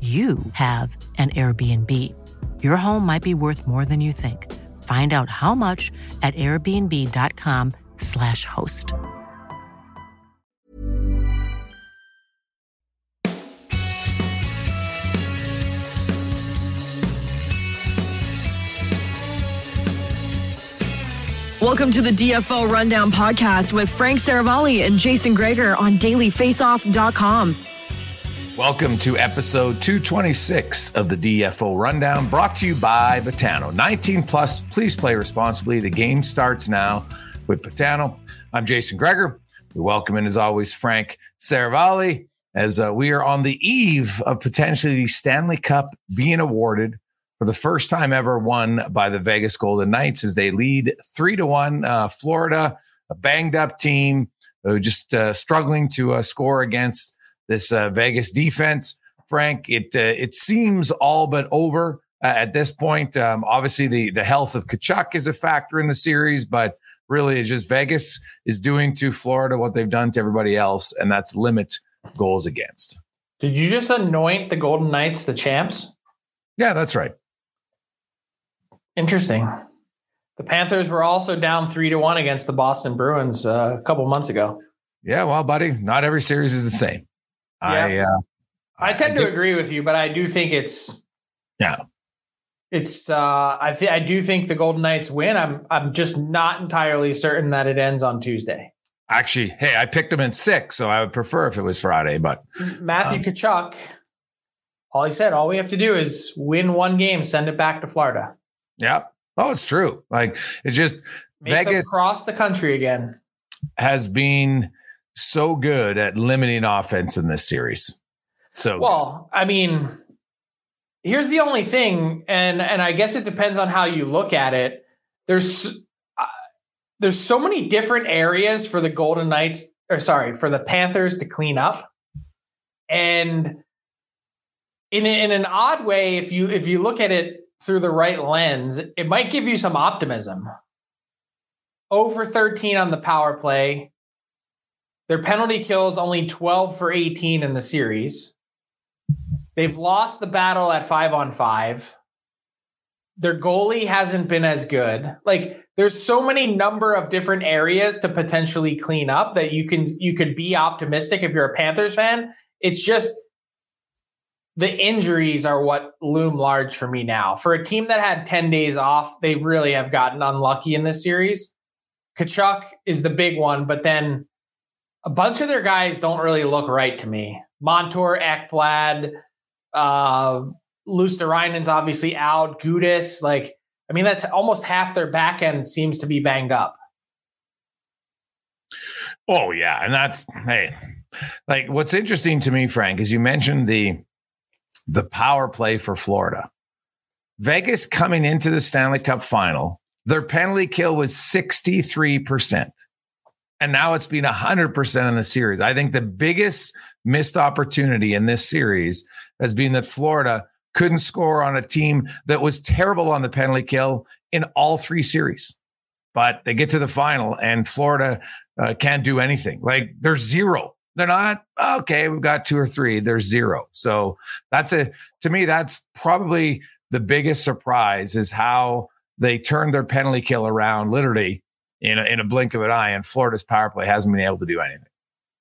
you have an Airbnb. Your home might be worth more than you think. Find out how much at airbnb.com/slash host. Welcome to the DFO Rundown podcast with Frank Seravalli and Jason Gregor on dailyfaceoff.com. Welcome to episode 226 of the DFO Rundown, brought to you by Botano. 19 plus, please play responsibly. The game starts now with Botano. I'm Jason Gregor. We welcome in, as always, Frank Seravalli, as uh, we are on the eve of potentially the Stanley Cup being awarded for the first time ever won by the Vegas Golden Knights as they lead three to one. Uh, Florida, a banged up team, uh, just struggling to uh, score against this uh, Vegas defense. Frank, it uh, it seems all but over uh, at this point. Um, obviously, the the health of Tkachuk is a factor in the series, but really, it's just Vegas is doing to Florida what they've done to everybody else, and that's limit goals against. Did you just anoint the Golden Knights the champs? Yeah, that's right. Interesting. The Panthers were also down three to one against the Boston Bruins uh, a couple months ago. Yeah, well, buddy, not every series is the same. I uh, I tend to agree with you, but I do think it's yeah. It's uh I th- I do think the Golden Knights win. I'm I'm just not entirely certain that it ends on Tuesday. Actually, hey, I picked them in six, so I would prefer if it was Friday, but Matthew Um, Tkachuk, all he said, all we have to do is win one game, send it back to Florida. yeah. Oh, it's true. Like it's just Make Vegas cross the country again. has been so good at limiting offense in this series. So Well, I mean, here's the only thing, and and I guess it depends on how you look at it. There's uh, there's so many different areas for the Golden Knights, or sorry, for the Panthers to clean up, and in in an odd way, if you if you look at it through the right lens, it might give you some optimism. Over 13 on the power play. Their penalty kills only 12 for 18 in the series. They've lost the battle at five on five. Their goalie hasn't been as good. Like there's so many number of different areas to potentially clean up that you can you could be optimistic if you're a Panthers fan. It's just the injuries are what loom large for me now. For a team that had 10 days off, they really have gotten unlucky in this series. Tkachuk is the big one, but then a bunch of their guys don't really look right to me. Montour, Ekblad, uh, obviously out. Gudas, like, I mean, that's almost half their back end seems to be banged up. Oh yeah, and that's hey, like what's interesting to me, Frank, is you mentioned the the power play for Florida. Vegas coming into the Stanley Cup final, their penalty kill was 63%. And now it's been 100% in the series. I think the biggest missed opportunity in this series has been that Florida couldn't score on a team that was terrible on the penalty kill in all three series. But they get to the final and Florida uh, can't do anything. Like they're zero. They're not okay. We've got two or three. They're zero. So that's a to me that's probably the biggest surprise is how they turned their penalty kill around literally in a, in a blink of an eye, and Florida's power play hasn't been able to do anything.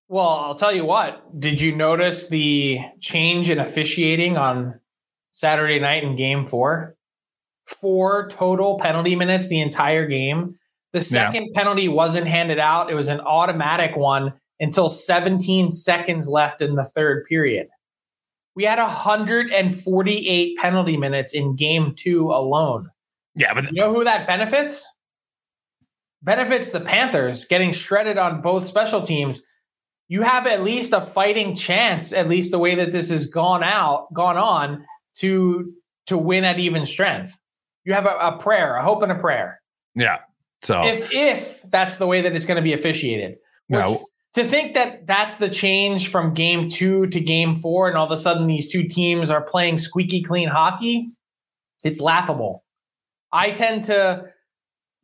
Well, I'll tell you what. Did you notice the change in officiating on Saturday night in Game Four? Four total penalty minutes the entire game. The second yeah. penalty wasn't handed out; it was an automatic one until 17 seconds left in the third period. We had 148 penalty minutes in game two alone. Yeah, but you know who that benefits? Benefits the Panthers getting shredded on both special teams. You have at least a fighting chance, at least the way that this has gone out, gone on to to win at even strength. You have a, a prayer, a hope, and a prayer. Yeah. So if if that's the way that it's going to be officiated, which no to think that that's the change from game two to game four, and all of a sudden these two teams are playing squeaky clean hockey, it's laughable. I tend to,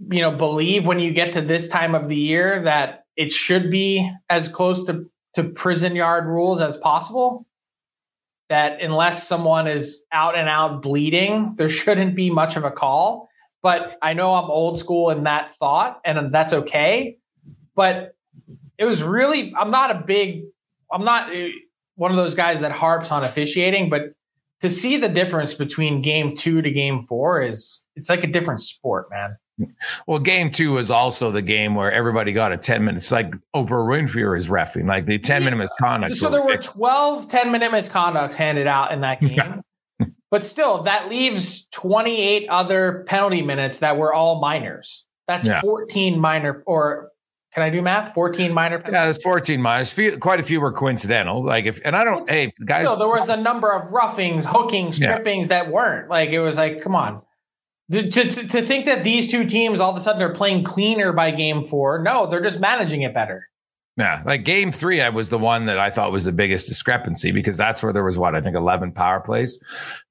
you know, believe when you get to this time of the year that it should be as close to, to prison yard rules as possible. That unless someone is out and out bleeding, there shouldn't be much of a call. But I know I'm old school in that thought, and that's okay. But it was really i'm not a big i'm not uh, one of those guys that harps on officiating but to see the difference between game two to game four is it's like a different sport man well, game two was also the game where everybody got a 10 minutes, like Oprah Winfrey is refing, like the 10 minute misconduct. So there were 12 10 minute misconducts handed out in that game. but still, that leaves 28 other penalty minutes that were all minors. That's yeah. 14 minor or can I do math? 14 minor penalties? Yeah, there's 14 minors. Few, quite a few were coincidental. Like if and I don't hey guys no, there was a number of roughings, hookings, strippings yeah. that weren't. Like it was like, come on. To, to, to think that these two teams all of a sudden are playing cleaner by game four. No, they're just managing it better. Yeah, like game three, I was the one that I thought was the biggest discrepancy because that's where there was what I think 11 power plays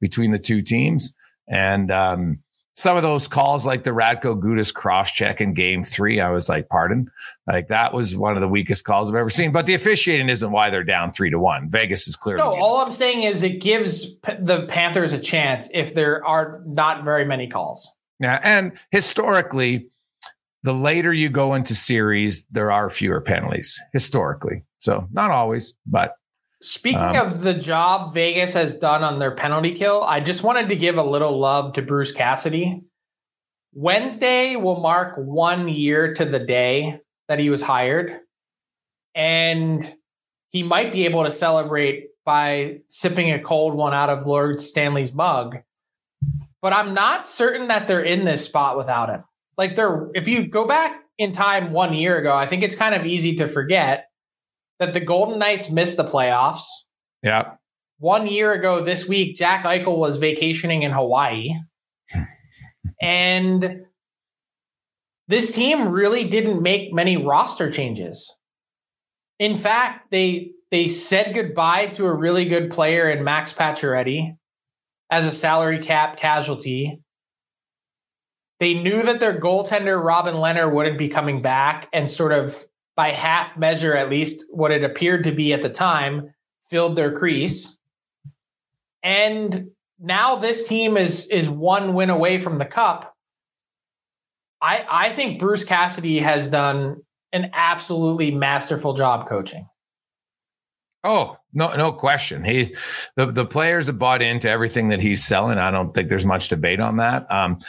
between the two teams. And um, some of those calls, like the Radko Gudas cross check in game three, I was like, pardon. Like that was one of the weakest calls I've ever seen. But the officiating isn't why they're down three to one. Vegas is clearly. No, all I'm saying is it gives the Panthers a chance if there are not very many calls. Yeah. And historically, the later you go into series, there are fewer penalties historically. So not always, but Speaking um, of the job Vegas has done on their penalty kill, I just wanted to give a little love to Bruce Cassidy. Wednesday will mark one year to the day that he was hired. And he might be able to celebrate by sipping a cold one out of Lord Stanley's mug. But I'm not certain that they're in this spot without him. Like they're if you go back in time one year ago, I think it's kind of easy to forget that the Golden Knights missed the playoffs. Yeah. One year ago this week, Jack Eichel was vacationing in Hawaii. and this team really didn't make many roster changes. In fact, they they said goodbye to a really good player in Max Pacioretty as a salary cap casualty. They knew that their goaltender Robin Lehner wouldn't be coming back and sort of by half measure, at least what it appeared to be at the time, filled their crease. And now this team is is one win away from the cup. I I think Bruce Cassidy has done an absolutely masterful job coaching. Oh, no, no question. He the, the players have bought into everything that he's selling. I don't think there's much debate on that. Um,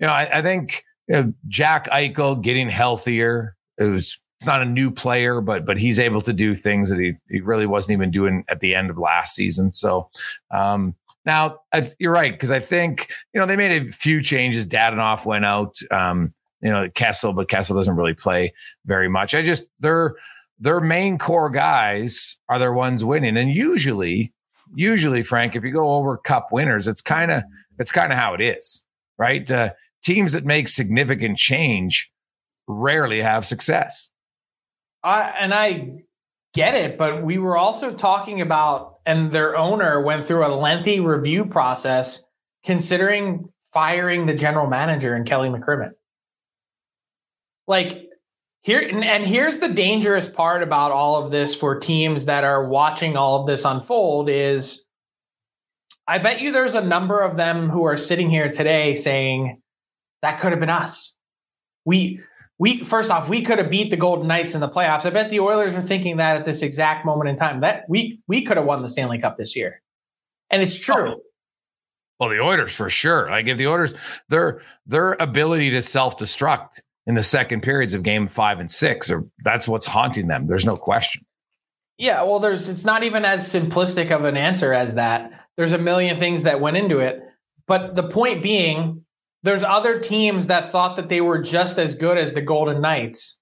you know, I, I think you know, Jack Eichel getting healthier. It was it's not a new player, but but he's able to do things that he, he really wasn't even doing at the end of last season. So um, Now uh, you're right because I think you know they made a few changes. Dadonov went out. Um, you know Kessel, but Kessel doesn't really play very much. I just their their main core guys are their ones winning, and usually, usually, Frank, if you go over Cup winners, it's kind of it's kind of how it is, right? Uh, teams that make significant change rarely have success. Uh, and I get it, but we were also talking about, and their owner went through a lengthy review process considering firing the general manager and Kelly McCrimmon. Like here, and here's the dangerous part about all of this for teams that are watching all of this unfold is I bet you there's a number of them who are sitting here today saying that could have been us. We we first off, we could have beat the Golden Knights in the playoffs. I bet the Oilers are thinking that at this exact moment in time. That we we could have won the Stanley Cup this year. And it's true. Oh. Well, the Oilers for sure. Like if the Oilers their their ability to self-destruct in the second periods of game 5 and 6 or that's what's haunting them. There's no question. Yeah, well there's it's not even as simplistic of an answer as that. There's a million things that went into it. But the point being there's other teams that thought that they were just as good as the Golden Knights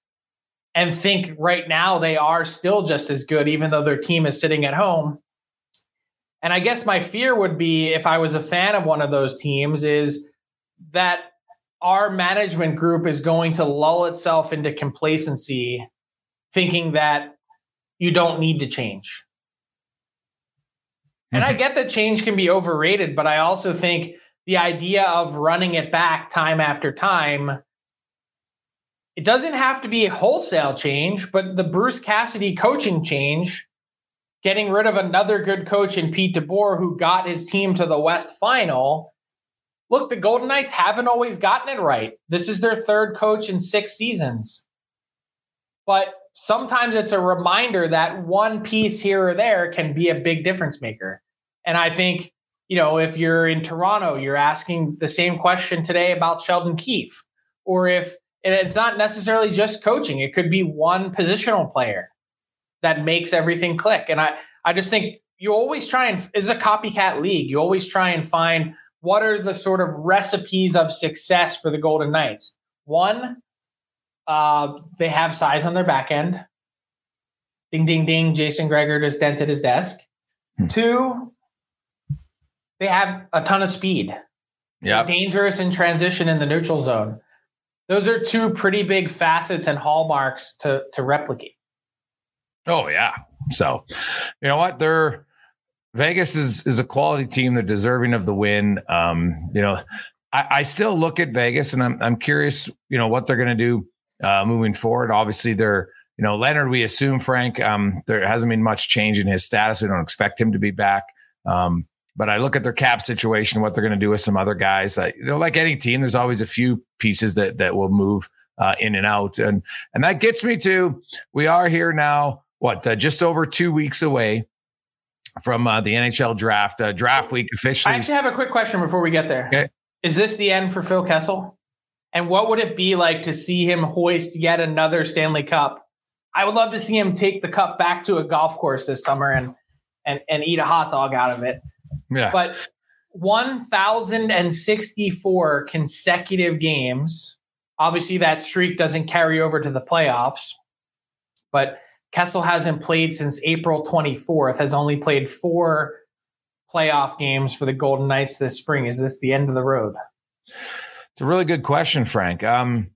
and think right now they are still just as good, even though their team is sitting at home. And I guess my fear would be if I was a fan of one of those teams is that our management group is going to lull itself into complacency, thinking that you don't need to change. And I mm-hmm. get that change can be overrated, but I also think the idea of running it back time after time it doesn't have to be a wholesale change, but the Bruce Cassidy coaching change, getting rid of another good coach in Pete DeBoer who got his team to the West Final. Look, the Golden Knights haven't always gotten it right. This is their third coach in six seasons. But sometimes it's a reminder that one piece here or there can be a big difference maker. And I think you know, if you're in Toronto, you're asking the same question today about Sheldon Keefe. Or if, and it's not necessarily just coaching, it could be one positional player that makes everything click. And I, I just think you always try and, it's a copycat league. You always try and find what are the sort of recipes of success for the Golden Knights. One, uh, they have size on their back end. Ding, ding, ding. Jason Gregor just dented his desk. Hmm. Two, they have a ton of speed. Yeah. Dangerous in transition in the neutral zone. Those are two pretty big facets and hallmarks to to replicate. Oh yeah. So, you know what? They're Vegas is is a quality team. They're deserving of the win. Um, you know, I, I still look at Vegas and I'm I'm curious, you know, what they're gonna do uh moving forward. Obviously, they're you know, Lehner, we assume Frank, um, there hasn't been much change in his status. We don't expect him to be back. Um, but I look at their cap situation, what they're going to do with some other guys. I, you know, like any team, there's always a few pieces that that will move uh, in and out, and and that gets me to we are here now. What uh, just over two weeks away from uh, the NHL draft. Uh, draft week officially. I actually have a quick question before we get there. Okay. Is this the end for Phil Kessel? And what would it be like to see him hoist yet another Stanley Cup? I would love to see him take the cup back to a golf course this summer and and and eat a hot dog out of it. Yeah. But 1,064 consecutive games. Obviously, that streak doesn't carry over to the playoffs, but Kessel hasn't played since April 24th, has only played four playoff games for the Golden Knights this spring. Is this the end of the road? It's a really good question, Frank. Um,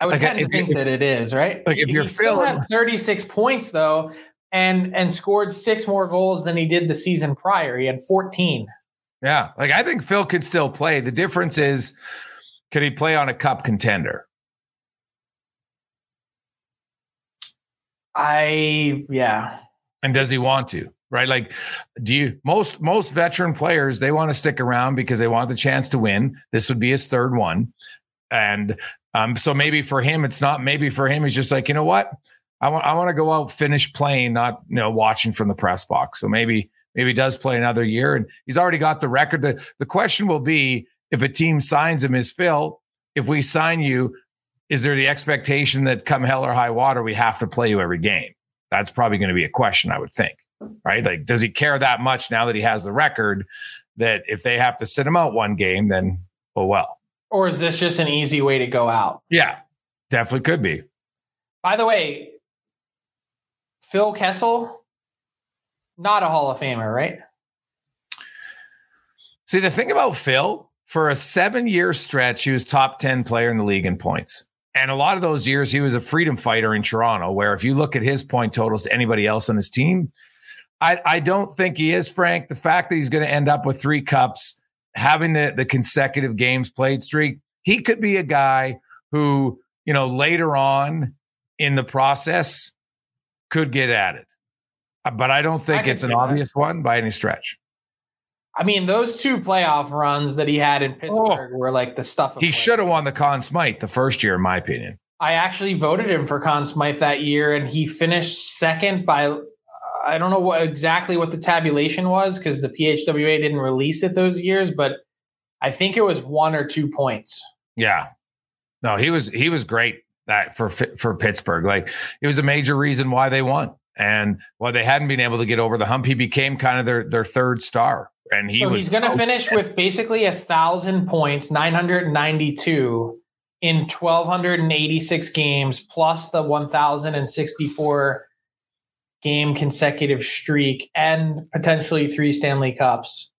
I would like tend to think that it is, right? Like if you're still feeling 36 points though, and and scored six more goals than he did the season prior. He had 14. Yeah, like I think Phil could still play. The difference is could he play on a cup contender? I yeah. And does he want to? Right? Like do you most most veteran players they want to stick around because they want the chance to win. This would be his third one. And um so maybe for him it's not maybe for him he's just like, you know what? I want I want to go out finish playing, not you know watching from the press box. So maybe maybe he does play another year, and he's already got the record. The the question will be if a team signs him is Phil. If we sign you, is there the expectation that come hell or high water we have to play you every game? That's probably going to be a question, I would think. right? Like, does he care that much now that he has the record that if they have to sit him out one game, then oh well. Or is this just an easy way to go out? Yeah, definitely could be. By the way, Phil Kessel, not a Hall of Famer, right? See, the thing about Phil, for a seven year stretch, he was top 10 player in the league in points. And a lot of those years, he was a freedom fighter in Toronto, where if you look at his point totals to anybody else on his team, I, I don't think he is, Frank. The fact that he's going to end up with three cups, having the, the consecutive games played streak, he could be a guy who, you know, later on in the process could get added. Uh, but I don't think I it's an that. obvious one by any stretch. I mean, those two playoff runs that he had in Pittsburgh oh, were like the stuff. He should have won the Conn Smythe the first year, in my opinion. I actually voted him for Conn Smythe that year, and he finished second by. I don't know what exactly what the tabulation was because the PHWA didn't release it those years, but I think it was one or two points. Yeah, no, he was he was great that for for Pittsburgh. Like it was a major reason why they won, and while they hadn't been able to get over the hump, he became kind of their their third star and he so was he's going to finish with basically a thousand points, 992 in 1286 games, plus the 1064 game consecutive streak, and potentially three Stanley Cups.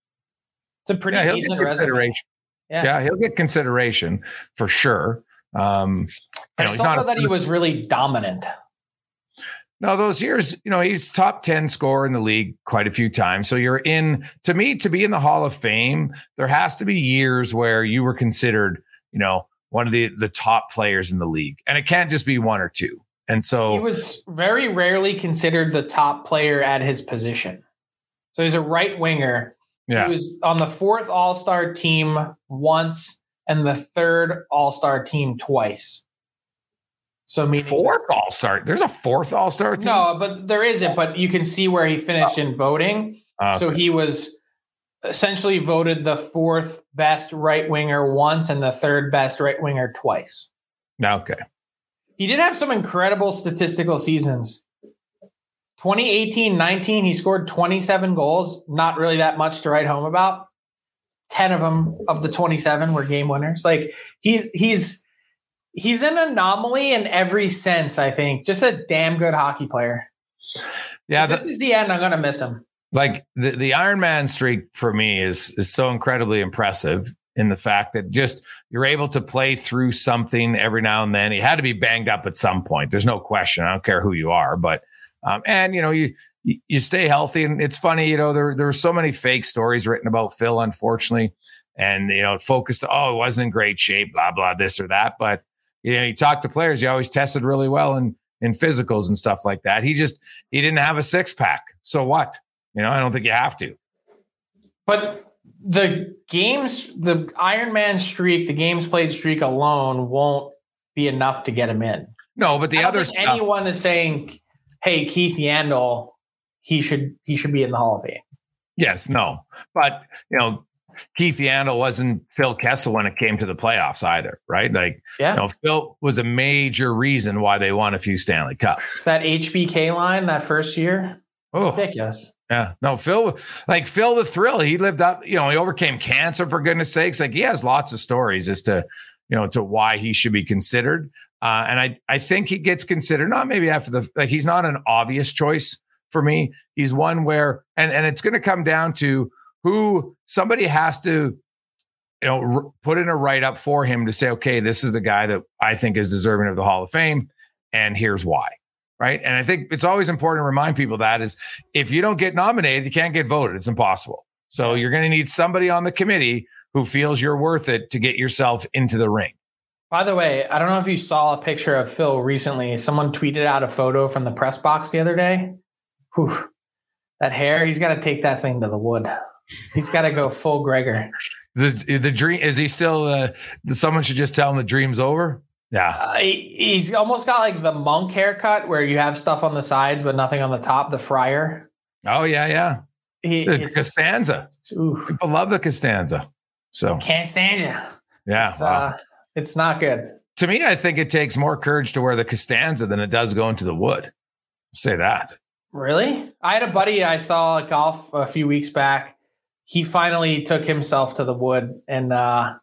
It's a pretty yeah, decent resume. Yeah. yeah, he'll get consideration for sure. Um, I know, don't know that he was really dominant. No, those years, you know, he's top 10 scorer in the league quite a few times. So you're in, to me, to be in the Hall of Fame, there has to be years where you were considered, you know, one of the the top players in the league. And it can't just be one or two. And so he was very rarely considered the top player at his position. So he's a right winger. Yeah. He was on the fourth All Star team once and the third All Star team twice. So meaning fourth All Star. There's a fourth All Star team. No, but there isn't. But you can see where he finished oh. in voting. Oh, okay. So he was essentially voted the fourth best right winger once and the third best right winger twice. Now, Okay. He did have some incredible statistical seasons. 2018 19, he scored 27 goals. Not really that much to write home about. 10 of them of the 27 were game winners. Like he's he's he's an anomaly in every sense. I think just a damn good hockey player. Yeah, this is the end. I'm gonna miss him. Like the the Iron Man streak for me is is so incredibly impressive in the fact that just you're able to play through something every now and then. He had to be banged up at some point. There's no question. I don't care who you are, but um, and you know you you stay healthy. And it's funny, you know, there there were so many fake stories written about Phil, unfortunately, and you know, focused. Oh, it wasn't in great shape, blah blah, this or that. But you know, you talk to players, you always tested really well in in physicals and stuff like that. He just he didn't have a six pack. So what? You know, I don't think you have to. But the games, the Iron Man streak, the games played streak alone won't be enough to get him in. No, but the other stuff, anyone is saying, "Hey, Keith Yandle, he should he should be in the Hall of Fame." Yes, no, but you know, Keith Yandle wasn't Phil Kessel when it came to the playoffs either, right? Like, yeah, you know, Phil was a major reason why they won a few Stanley Cups. That HBK line that first year, oh, ridiculous. Yeah, no, Phil, like Phil the Thrill, he lived up. You know, he overcame cancer for goodness sakes. Like, he has lots of stories as to, you know, to why he should be considered. Uh, and I, I think he gets considered not maybe after the like he's not an obvious choice for me. He's one where, and and it's going to come down to who somebody has to you know r- put in a write up for him to say okay this is the guy that i think is deserving of the hall of fame and here's why right? And i think it's always important to remind people that is if you don't get nominated you can't get voted. It's impossible. So you're going to need somebody on the committee who feels you're worth it to get yourself into the ring. By the way i don't know if you saw a picture of phil recently. Someone tweeted out a photo from the press box the other day Whew. that hair he's got to take that thing to the wood He's got to go full Gregor. The, the dream is he still? Uh, someone should just tell him the dream's over. Yeah, uh, he, he's almost got like the monk haircut where you have stuff on the sides but nothing on the top. The friar. Oh yeah, yeah. He, the Costanza. People love the Costanza. So can't stand you. Yeah, it's, wow. uh, it's not good. To me, I think it takes more courage to wear the Costanza than it does go into the wood. say that. Really? I had a buddy I saw at golf a few weeks back. He finally took himself to the wood and uh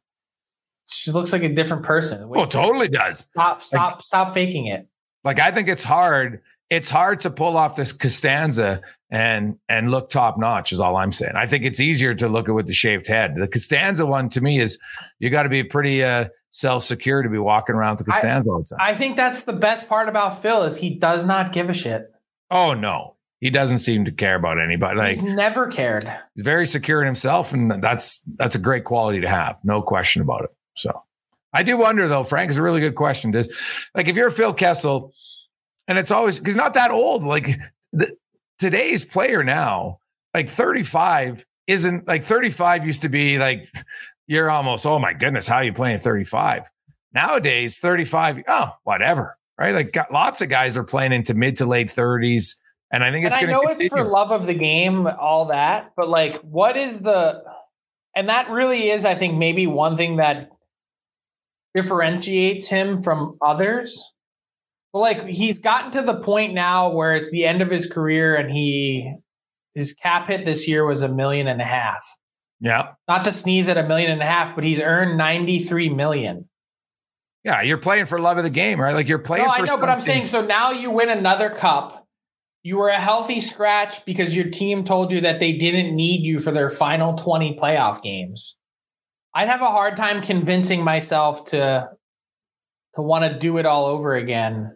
she looks like a different person. Wait, oh, totally does. Stop, stop, like, stop faking it. Like I think it's hard. It's hard to pull off this Costanza and and look top notch is all I'm saying. I think it's easier to look at with the shaved head. The Costanza one to me is you got to be pretty uh self secure to be walking around with the Costanza I, all the time. I think that's the best part about Phil is he does not give a shit. Oh no, he doesn't seem to care about anybody. Like he's never cared. He's very secure in himself, and that's that's a great quality to have, no question about it. So, I do wonder though. Frank is a really good question. Does like if you're Phil Kessel, and it's always because not that old. Like the, today's player now, like 35 isn't like 35 used to be like you're almost oh my goodness how are you playing 35 nowadays 35 oh whatever right? Like got, lots of guys are playing into mid to late 30s. And I think it's and I know continue. it's for love of the game, all that, but like, what is the, and that really is, I think, maybe one thing that differentiates him from others. But like, he's gotten to the point now where it's the end of his career and he, his cap hit this year was a million and a half. Yeah. Not to sneeze at a million and a half, but he's earned 93 million. Yeah, you're playing for love of the game, right? Like you're playing. No, I know, something. but I'm saying so now you win another cup. You were a healthy scratch because your team told you that they didn't need you for their final 20 playoff games. I'd have a hard time convincing myself to to want to do it all over again.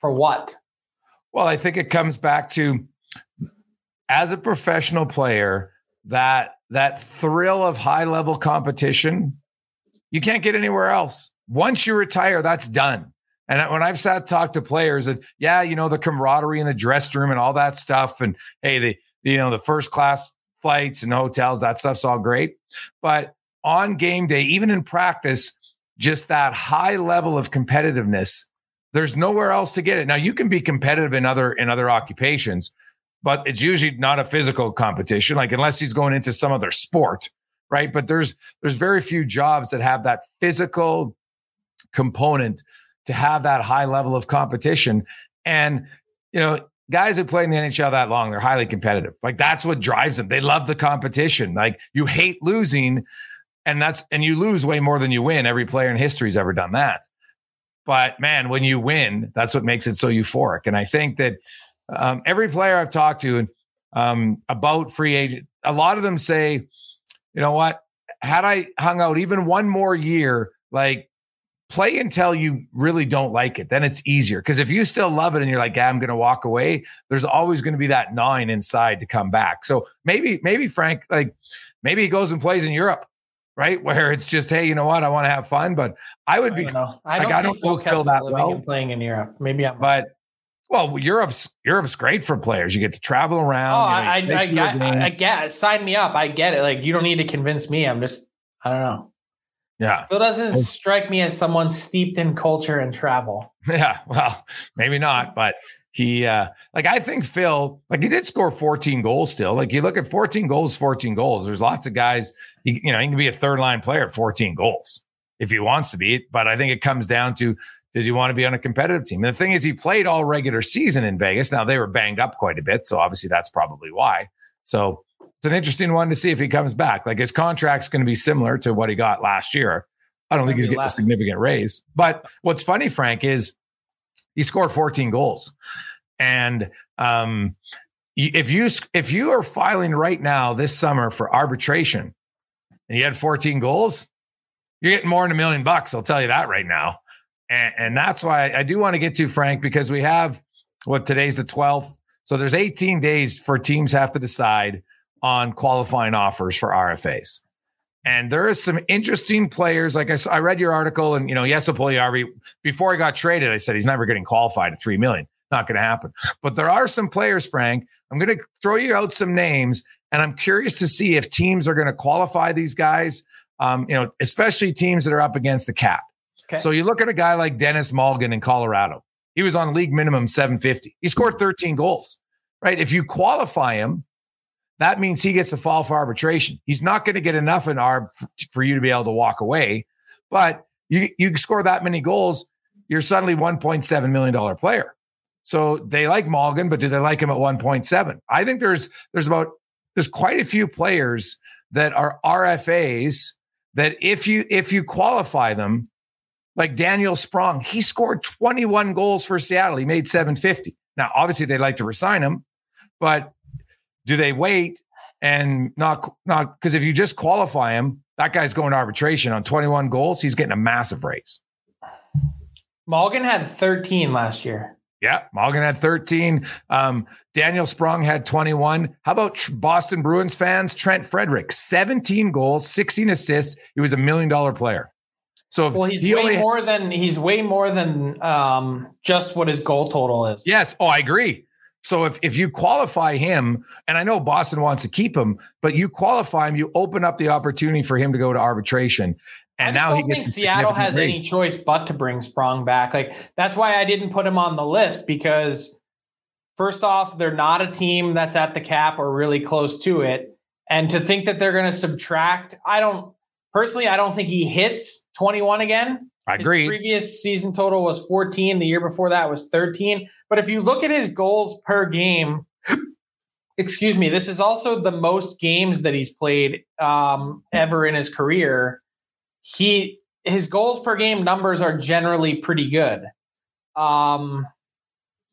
For what? Well, I think it comes back to as a professional player that that thrill of high level competition you can't get anywhere else once you retire, that's done. And when I've sat talked to players, and yeah, you know the camaraderie in the dressing room and all that stuff, and hey, the you know the first class flights and hotels, that stuff's all great. But on game day, even in practice, just that high level of competitiveness, there's nowhere else to get it. Now you can be competitive in other in other occupations, but it's usually not a physical competition. Like unless he's going into some other sport, right? But there's there's very few jobs that have that physical component to have that high level of competition. And, you know, guys who play in the NHL that long, they're highly competitive. Like that's what drives them. They love the competition. Like you hate losing, and that's and you lose way more than you win. Every player in history's ever done that. But man, when you win, that's what makes it so euphoric. And I think that um, every player I've talked to um, about free agent, a lot of them say, you know what? Had I hung out even one more year, like play until you really don't like it. Then it's easier. Because if you still love it and you're like, yeah, I'm going to walk away, there's always going to be that nine inside to come back. So maybe, maybe Frank, like maybe he goes and plays in Europe, right? Where it's just, hey, you know what? I want to have fun. But I would be, I don't know. I don't, like, I don't feel, that well. playing in Europe. Maybe I'm, but well, Europe's Europe's great for players. You get to travel around. Oh, you know, I, I, I, I, get. Sign me up. I get it. Like you don't need to convince me. I'm just. I don't know. Yeah. Phil doesn't strike me as someone steeped in culture and travel. Yeah. Well, maybe not, but he, uh, like, I think Phil, like, he did score 14 goals still. Like, you look at 14 goals, 14 goals. There's lots of guys, you, you know, he can be a third line player at 14 goals if he wants to be. But I think it comes down to does he want to be on a competitive team? And the thing is, he played all regular season in Vegas. Now, they were banged up quite a bit. So obviously, that's probably why. So, it's an interesting one to see if he comes back. Like his contract's going to be similar to what he got last year. I don't think he's getting a significant raise. But what's funny, Frank, is he scored 14 goals. And um, if you if you are filing right now this summer for arbitration and you had 14 goals, you're getting more than a million bucks. I'll tell you that right now. And, and that's why I do want to get to Frank because we have what today's the 12th. So there's 18 days for teams have to decide on qualifying offers for RFAs. And there is some interesting players. Like I, I read your article, and you know, yes, Puljujarvi, before he got traded, I said he's never getting qualified at three million. Not going to happen. But there are some players, Frank. I'm going to throw you out some names, and I'm curious to see if teams are going to qualify these guys. Um, you know, especially teams that are up against the cap. Okay. So you look at a guy like Denis Malgin in Colorado. He was on league minimum 750. He scored 13 goals. Right? If you qualify him, that means he gets to fall for arbitration. He's not going to get enough in arb for you to be able to walk away. But you you score that many goals, you're suddenly 1.7 million dollar player. So they like Malgin, but do they like him at 1.7? I think there's there's about there's quite a few players that are RFAs that if you if you qualify them, like Daniel Sprong, he scored 21 goals for Seattle. He made 750. Now, obviously, they'd like to resign him, but do they wait and not not because if you just qualify him, that guy's going to arbitration on 21 goals. He's getting a massive raise. Malgin had 13 last year. Yeah, Malgin had 13. Um, Daniel Sprong had 21. How about Boston Bruins fans? Trent Frederic, 17 goals, 16 assists. He was a million dollar player. So well, he's he way more than he's way more than um, just what his goal total is. Yes. Oh, I agree. So if if you qualify him, and I know Boston wants to keep him, but you qualify him, you open up the opportunity for him to go to arbitration. And I now he gets. Seattle has rate. any choice but to bring Sprong back. Like that's why I didn't put him on the list because first off, they're not a team that's at the cap or really close to it, and to think that they're going to subtract, I don't personally. I don't think he hits twenty one again. I agree. His previous season total was 14. The year before that was 13. But if you look at his goals per game, excuse me, this is also the most games that he's played um, ever in his career. He his goals per game numbers are generally pretty good. Um,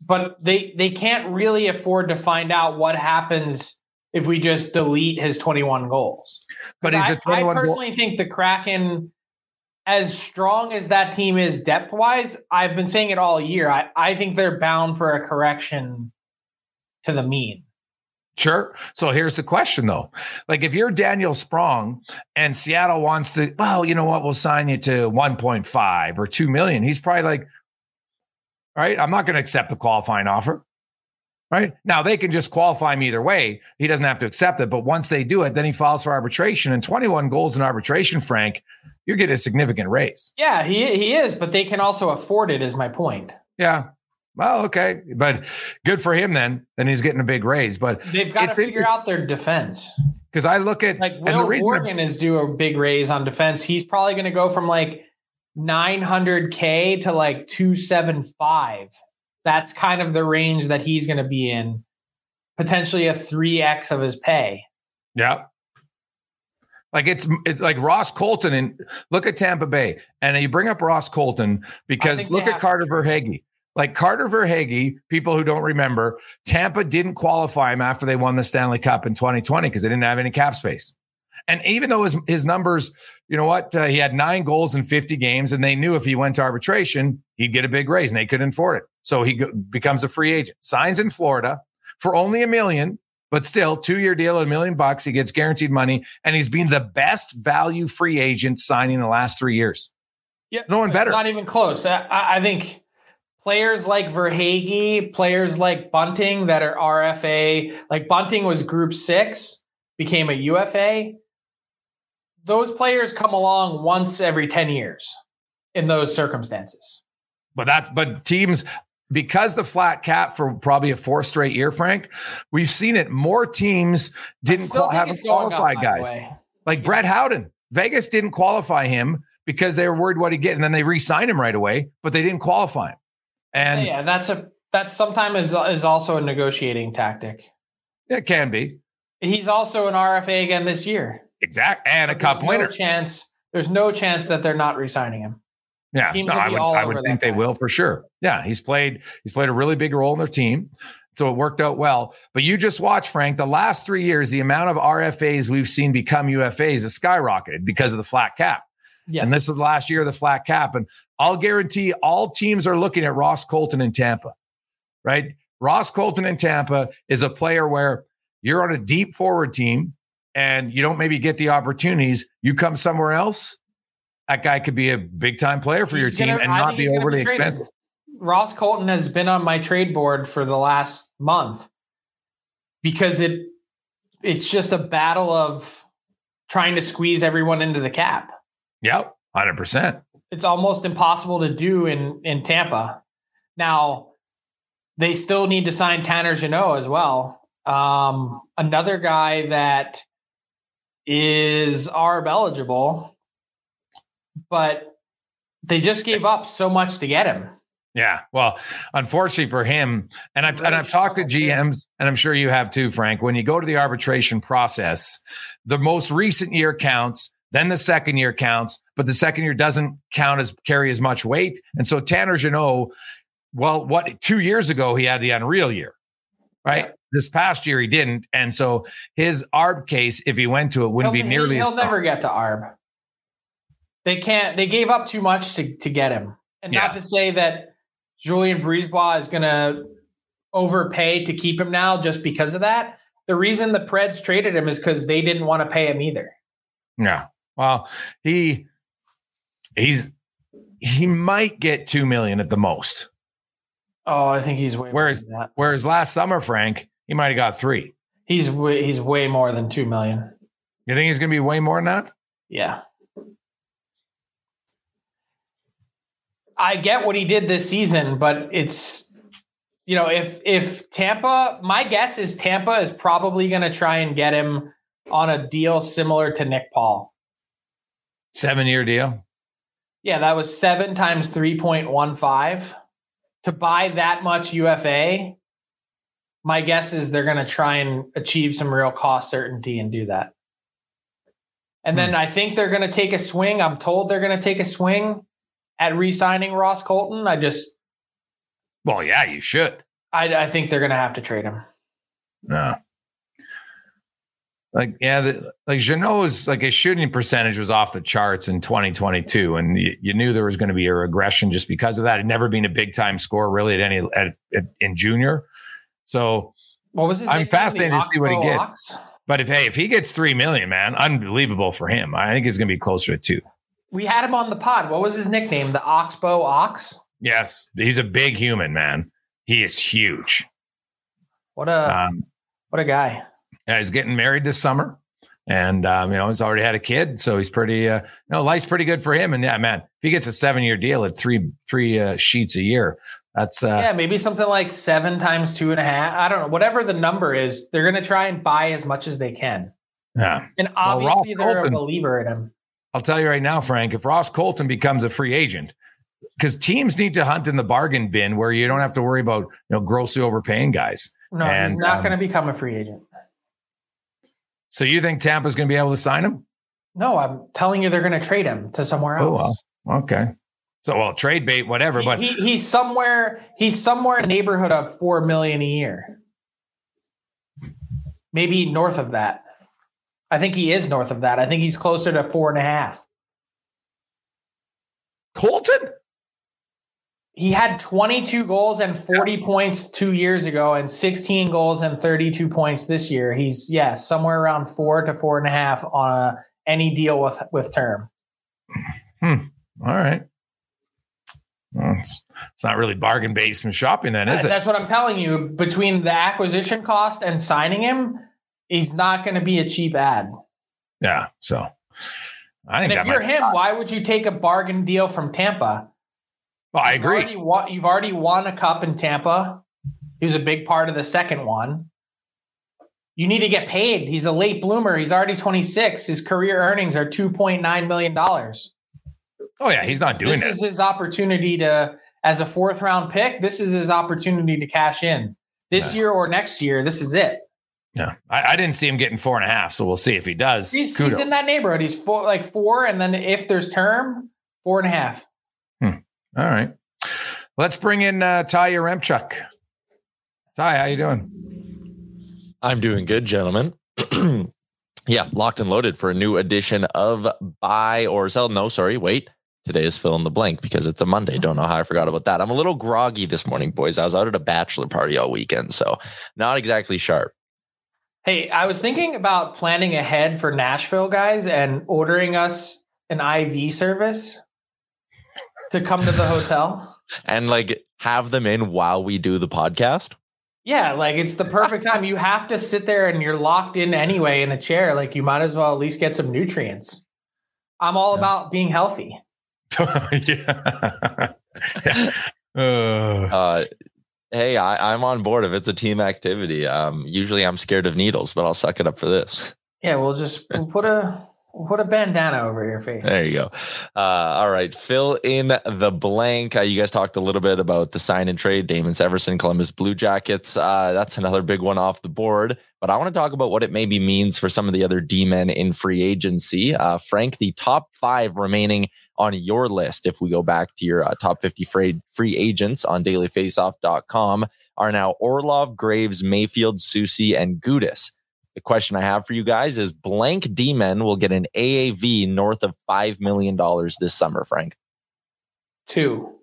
but they they can't really afford to find out what happens if we just delete his 21 goals. But he's I, I personally goal- think the Kraken as strong as that team is depth wise, I've been saying it all year. I, I think they're bound for a correction to the mean. Sure. So here's the question though. Like if you're Daniel Sprong and Seattle wants to, well, you know what, we'll sign you to 1.5 or 2 million. He's probably like, all right, I'm not going to accept the qualifying offer. Right now, they can just qualify him either way. He doesn't have to accept it. But once they do it, then he files for arbitration. And 21 goals in arbitration, Frank, you're getting a significant raise. Yeah, he he is, but they can also afford it. Is my point. Yeah. Well, okay, but good for him then. Then he's getting a big raise. But they've got to figure out their defense. Because I look at like Will and the Morgan is due a big raise on defense. He's probably going to go from like 900k to like 275. That's kind of the range that he's going to be in. Potentially a 3x of his pay. Yeah. Like it's it's like Ross Colton and look at Tampa Bay and you bring up Ross Colton because look at Carter Verhaeghe. Like Carter Verhaeghe, people who don't remember, Tampa didn't qualify him after they won the Stanley Cup in 2020 because they didn't have any cap space. And even though his his numbers, you know what, uh, he had nine goals in 50 games, and they knew if he went to arbitration, he'd get a big raise, and they couldn't afford it. So he go- becomes a free agent, signs in Florida for only a million, but still, two year deal, a million bucks. He gets guaranteed money, and he's been the best value free agent signing the last three years. Yeah, no one better. Not even close. I, I think players like Verhaeghe, players like Bunting that are RFA, like Bunting was Group Six, became a UFA. Those players come along once every ten years in those circumstances. But that's but teams because the flat cap for probably a four straight year, Frank, we've seen it. More teams didn't qual- have qualified guys. Like Brett Howden, Vegas didn't qualify him because they were worried what he'd get, and then they re-signed him right away, but they didn't qualify him. And yeah, that's a that's sometimes is is also a negotiating tactic. It can be. He's also an RFA again this year. Exact and a cup winner. Chance. There's no chance that they're not re-signing him. Yeah, no, I would, I would think they will for sure. Yeah, he's played he's played a really big role in their team. So it worked out well. But you just watch, Frank, the last three years, the amount of RFAs we've seen become UFAs has skyrocketed because of the flat cap. Yes. And this is the last year of the flat cap. And I'll guarantee all teams are looking at Ross Colton in Tampa, right? Ross Colton in Tampa is a player where you're on a deep forward team and you don't maybe get the opportunities. You come somewhere else, that guy could be a big time player for he's your team gonna, and not be overly be expensive. Ross Colton has been on my trade board for the last month because it it's just a battle of trying to squeeze everyone into the cap. Yep, hundred percent. It's almost impossible to do in in Tampa. Now, they still need to sign Tanner Jeannot as well. Um, another guy that is ARB eligible but they just gave up so much to get him. Yeah. Well, unfortunately for him, and I've and I've talked to GMs, and I'm sure you have too, Frank. When you go to the arbitration process, the most recent year counts, then the second year counts, but the second year doesn't count as carry as much weight. And so Tanner Jeannot, well, what two years ago he had the unreal year, right? Yeah. This past year he didn't, and so his ARB case, if he went to it, wouldn't he'll, be nearly. He'll never get to ARB. They can't. They gave up too much to to get him, and yeah. not to say that Julien BriseBois is going to overpay to keep him now just because of that. The reason the Preds traded him is because they didn't want to pay him either. Yeah. Well, he he's he might get two million at the most. Oh, I think he's way. Whereas whereas last summer, Frank, he might have got three. He's way, he's way more than two million. You think he's going to be way more than that? Yeah. I get what he did this season, but it's you know if if Tampa, my guess is Tampa is probably going to try and get him on a deal similar to Nick Paul. Seven year deal. Yeah, that was seven times three point one five. To buy that much UFA, my guess is they're going to try and achieve some real cost certainty and do that. And hmm. then I think they're going to take a swing. I'm told they're going to take a swing at re-signing Ross Colton. I just, well, yeah, you should. I, I think they're going to have to trade him. No. Like yeah, the, like Jeannot's like his shooting percentage was off the charts in 2022, and you, you knew there was going to be a regression just because of that. He'd never been a big time scorer really at any at, at, in junior. So what was his I'm fascinated to see what he gets. Ox? But if hey, if he gets three million, man, unbelievable for him. I think it's going to be closer to two. We had him on the pod. What was his nickname? The Oxbow Ox. Yes, he's a big human, man. He is huge. What a um, what a guy. Yeah, he's getting married this summer, and um, you know he's already had a kid, so he's pretty. Uh, you know, life's pretty good for him. And yeah, man, if he gets a seven year deal at three three uh, sheets a year, that's uh, yeah, maybe something like seven times two and a half. I don't know, whatever the number is. They're going to try and buy as much as they can. Yeah, and obviously well, they're Colton, a believer in him. I'll tell you right now, Frank, if Ross Colton becomes a free agent, because teams need to hunt in the bargain bin where you don't have to worry about you know grossly overpaying guys. No, and, he's not um, going to become a free agent. So you think Tampa's going to be able to sign him? No, I'm telling you they're going to trade him to somewhere else. Oh, well, okay. So well, trade bait, whatever. He, but he, he's somewhere. He's somewhere in the neighborhood of four million a year, maybe north of that. I think he is north of that. I think he's closer to four and a half. Colton? He had 22 goals and 40 yeah. points two years ago and 16 goals and 32 points this year. He's, yeah, somewhere around four to four and a half on a, any deal with, with term. Hmm. All right. Well, it's, it's not really bargain basement shopping, then, is it? That's what I'm telling you. Between the acquisition cost and signing him, he's not going to be a cheap ad. Yeah. So I think and if you're him, why would you take a bargain deal from Tampa? Well, I agree. You've already, won, you've already won a cup in Tampa. He was a big part of the second one. You need to get paid. He's a late bloomer. He's already 26. His career earnings are $2.9 million. Oh, yeah. He's not doing this. This is his opportunity to, as a fourth round pick, this is his opportunity to cash in. This nice. year or next year, this is it. Yeah, I, I, didn't see him getting four and a half, so we'll see if he does. He's, he's in that neighborhood. He's four, like four, and then if there's term, four and a half. Hmm. All right, let's bring in uh, Ty Yaremchuk. Ty, how you doing? I'm doing good, gentlemen. yeah, locked and loaded for a new edition of Buy or Sell. No, sorry, wait. Today is fill in the blank because it's a Monday. Don't know how I forgot about that. I'm a little groggy this morning, boys. I was out at a bachelor party all weekend, so not exactly sharp. Hey, I was thinking about planning ahead for Nashville guys and ordering us an IV service to come to the hotel and like have them in while we do the podcast. Yeah, like it's the perfect time. You have to sit there and you're locked in anyway in a chair. Like you might as well at least get some nutrients. I'm all yeah. about being healthy. yeah. uh, uh, hey, I, am on board if it's a team activity. Um, usually I'm scared of needles, but I'll suck it up for this. Yeah, we'll just we'll put a Put a bandana over your face. There you go. Uh, all right. Fill in the blank. Uh, you guys talked a little bit about the sign and trade, Damon Severson, Columbus Blue Jackets. Uh, that's another big one off the board. But I want to talk about what it maybe means for some of the other D men in free agency. Uh, Frank, the top five remaining on your list, if we go back to your uh, top 50 free, free agents on dailyfaceoff.com, are now Orlov, Graves, Mayfield, Soucy, and Gudas. The question I have for you guys is blank D men will get an AAV north of $5 million this summer, Frank. Two.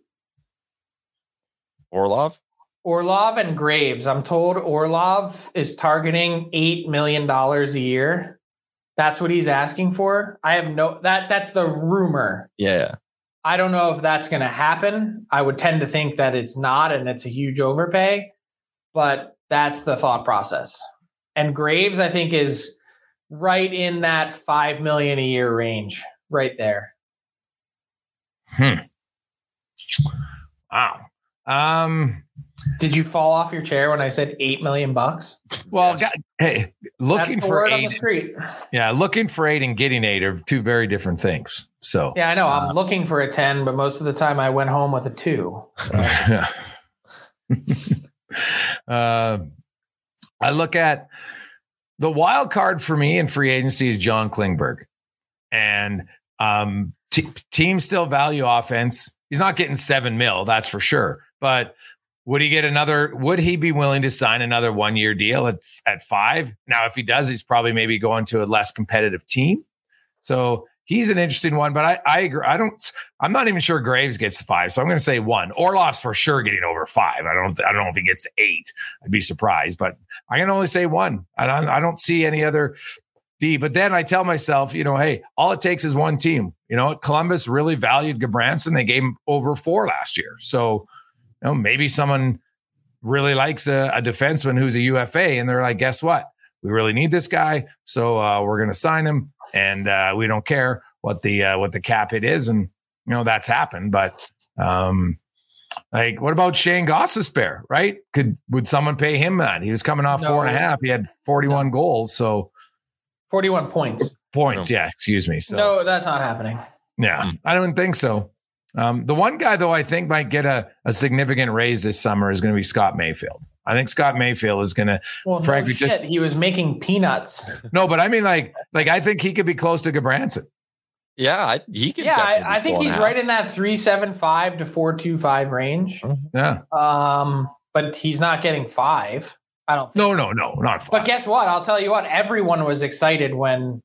Orlov? Orlov and Graves. I'm told Orlov is targeting $8 million a year. That's what he's asking for. I have no that that's the rumor. Yeah. I don't know if that's going to happen. I would tend to think that it's not and it's a huge overpay, but that's the thought process. And Graves, I think, is right in that five million a year range, right there. Hmm. Wow. Um. Did you fall off your chair when I said eight million bucks? Well, yes. God, hey, looking for eight. street. Yeah, looking for eight and getting eight are two very different things. So yeah, I know. I'm uh, looking for a ten, but most of the time I went home with a two. So. uh, I look at the wild card for me in free agency is John Klingberg, and um, t- teams still value offense. He's not getting seven mil, that's for sure. But would he get another? Would he be willing to sign another one year deal at at five? Now, if he does, he's probably maybe going to a less competitive team. So he's an interesting one, but I, I agree. I don't, I'm not even sure Graves gets to five. So I'm going to say one. Orlov's for sure getting over five. I don't, I don't know if he gets to eight. I'd be surprised, but I can only say one. I don't, I don't see any other D. But then I tell myself, you know, hey, all it takes is one team. You know, Columbus really valued Gudbranson. They gave him over four last year. So, know, maybe someone really likes a, a defenseman who's a UFA and they're like, guess what? We really need this guy. So uh, we're going to sign him and uh, we don't care what the uh, what the cap it is. and you know that's happened. But um, like, what about Shane Gostisbehere? Right? Could would someone pay him that? He was coming off no. four and a half. He had forty one no. goals, so forty one points. Points, no. yeah. Excuse me. So no, that's not happening. Yeah, I don't think so. Um, the one guy though I think might get a, a significant raise this summer is going to be Scott Mayfield. I think Scott Mayfield is going to. Well, frankly, no shit. Just, he was making peanuts. No, but I mean, like, like I think he could be close to Gudbranson. Yeah, I, he could. Yeah, I, I think he's right in that three seven five to four two five range. Mm-hmm. Yeah. Um, but he's not getting five. I don't. Think no, no, no, not five. But guess what? I'll tell you what. Everyone was excited when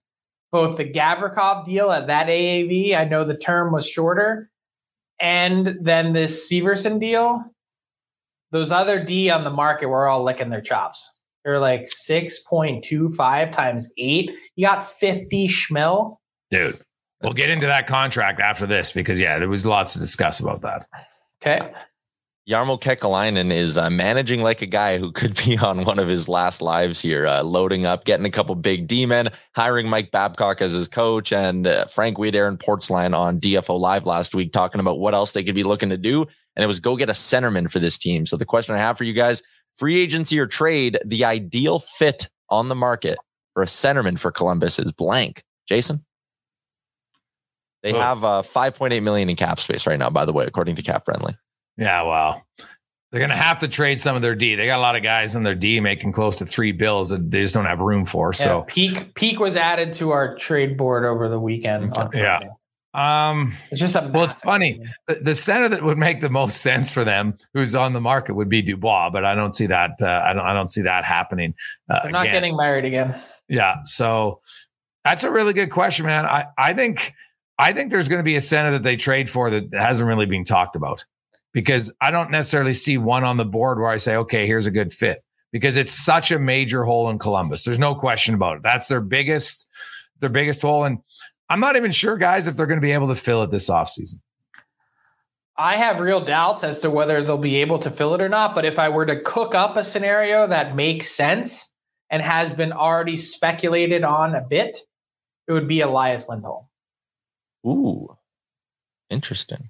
both the Gavrikov deal at that AAV. I know the term was shorter, and then this Severson deal those other D on the market were all licking their chops. They're like 6.25 times eight. You got 50 schmil. Dude, we'll get into that contract after this because, yeah, there was lots to discuss about that. Okay. Jarmo Kekalainen is uh, managing like a guy who could be on one of his last lives here, uh, loading up, getting a couple big D men, hiring Mike Babcock as his coach, and uh, Frank Weed, Aaron Portzline on DFO Live last week talking about what else they could be looking to do and it was go get a centerman for this team. So the question I have for you guys, free agency or trade, the ideal fit on the market for a centerman for Columbus is blank. Jason? They oh. have uh, 5.8 million in cap space right now, by the way, according to Cap Friendly. Yeah, well, they're going to have to trade some of their D. They got a lot of guys in their D making close to three bills that they just don't have room for. Yeah, so Peeke Peeke was added to our trade board over the weekend. yeah, um, it's just a well, it's funny. The, the, center that would make the most sense for them, who's on the market, would be Dubois, but I don't see that. Uh, I don't. I don't see that happening. Uh, They're not again. getting married again. Yeah. So that's a really good question, man. I I think I think there's going to be a center that they trade for that hasn't really been talked about because I don't necessarily see one on the board where I say, okay, here's a good fit because it's such a major hole in Columbus. There's no question about it. That's their biggest, their biggest hole. And I'm not even sure, guys, if they're going to be able to fill it this offseason. I have real doubts as to whether they'll be able to fill it or not. But if I were to cook up a scenario that makes sense and has been already speculated on a bit, it would be Elias Lindholm. Ooh, interesting.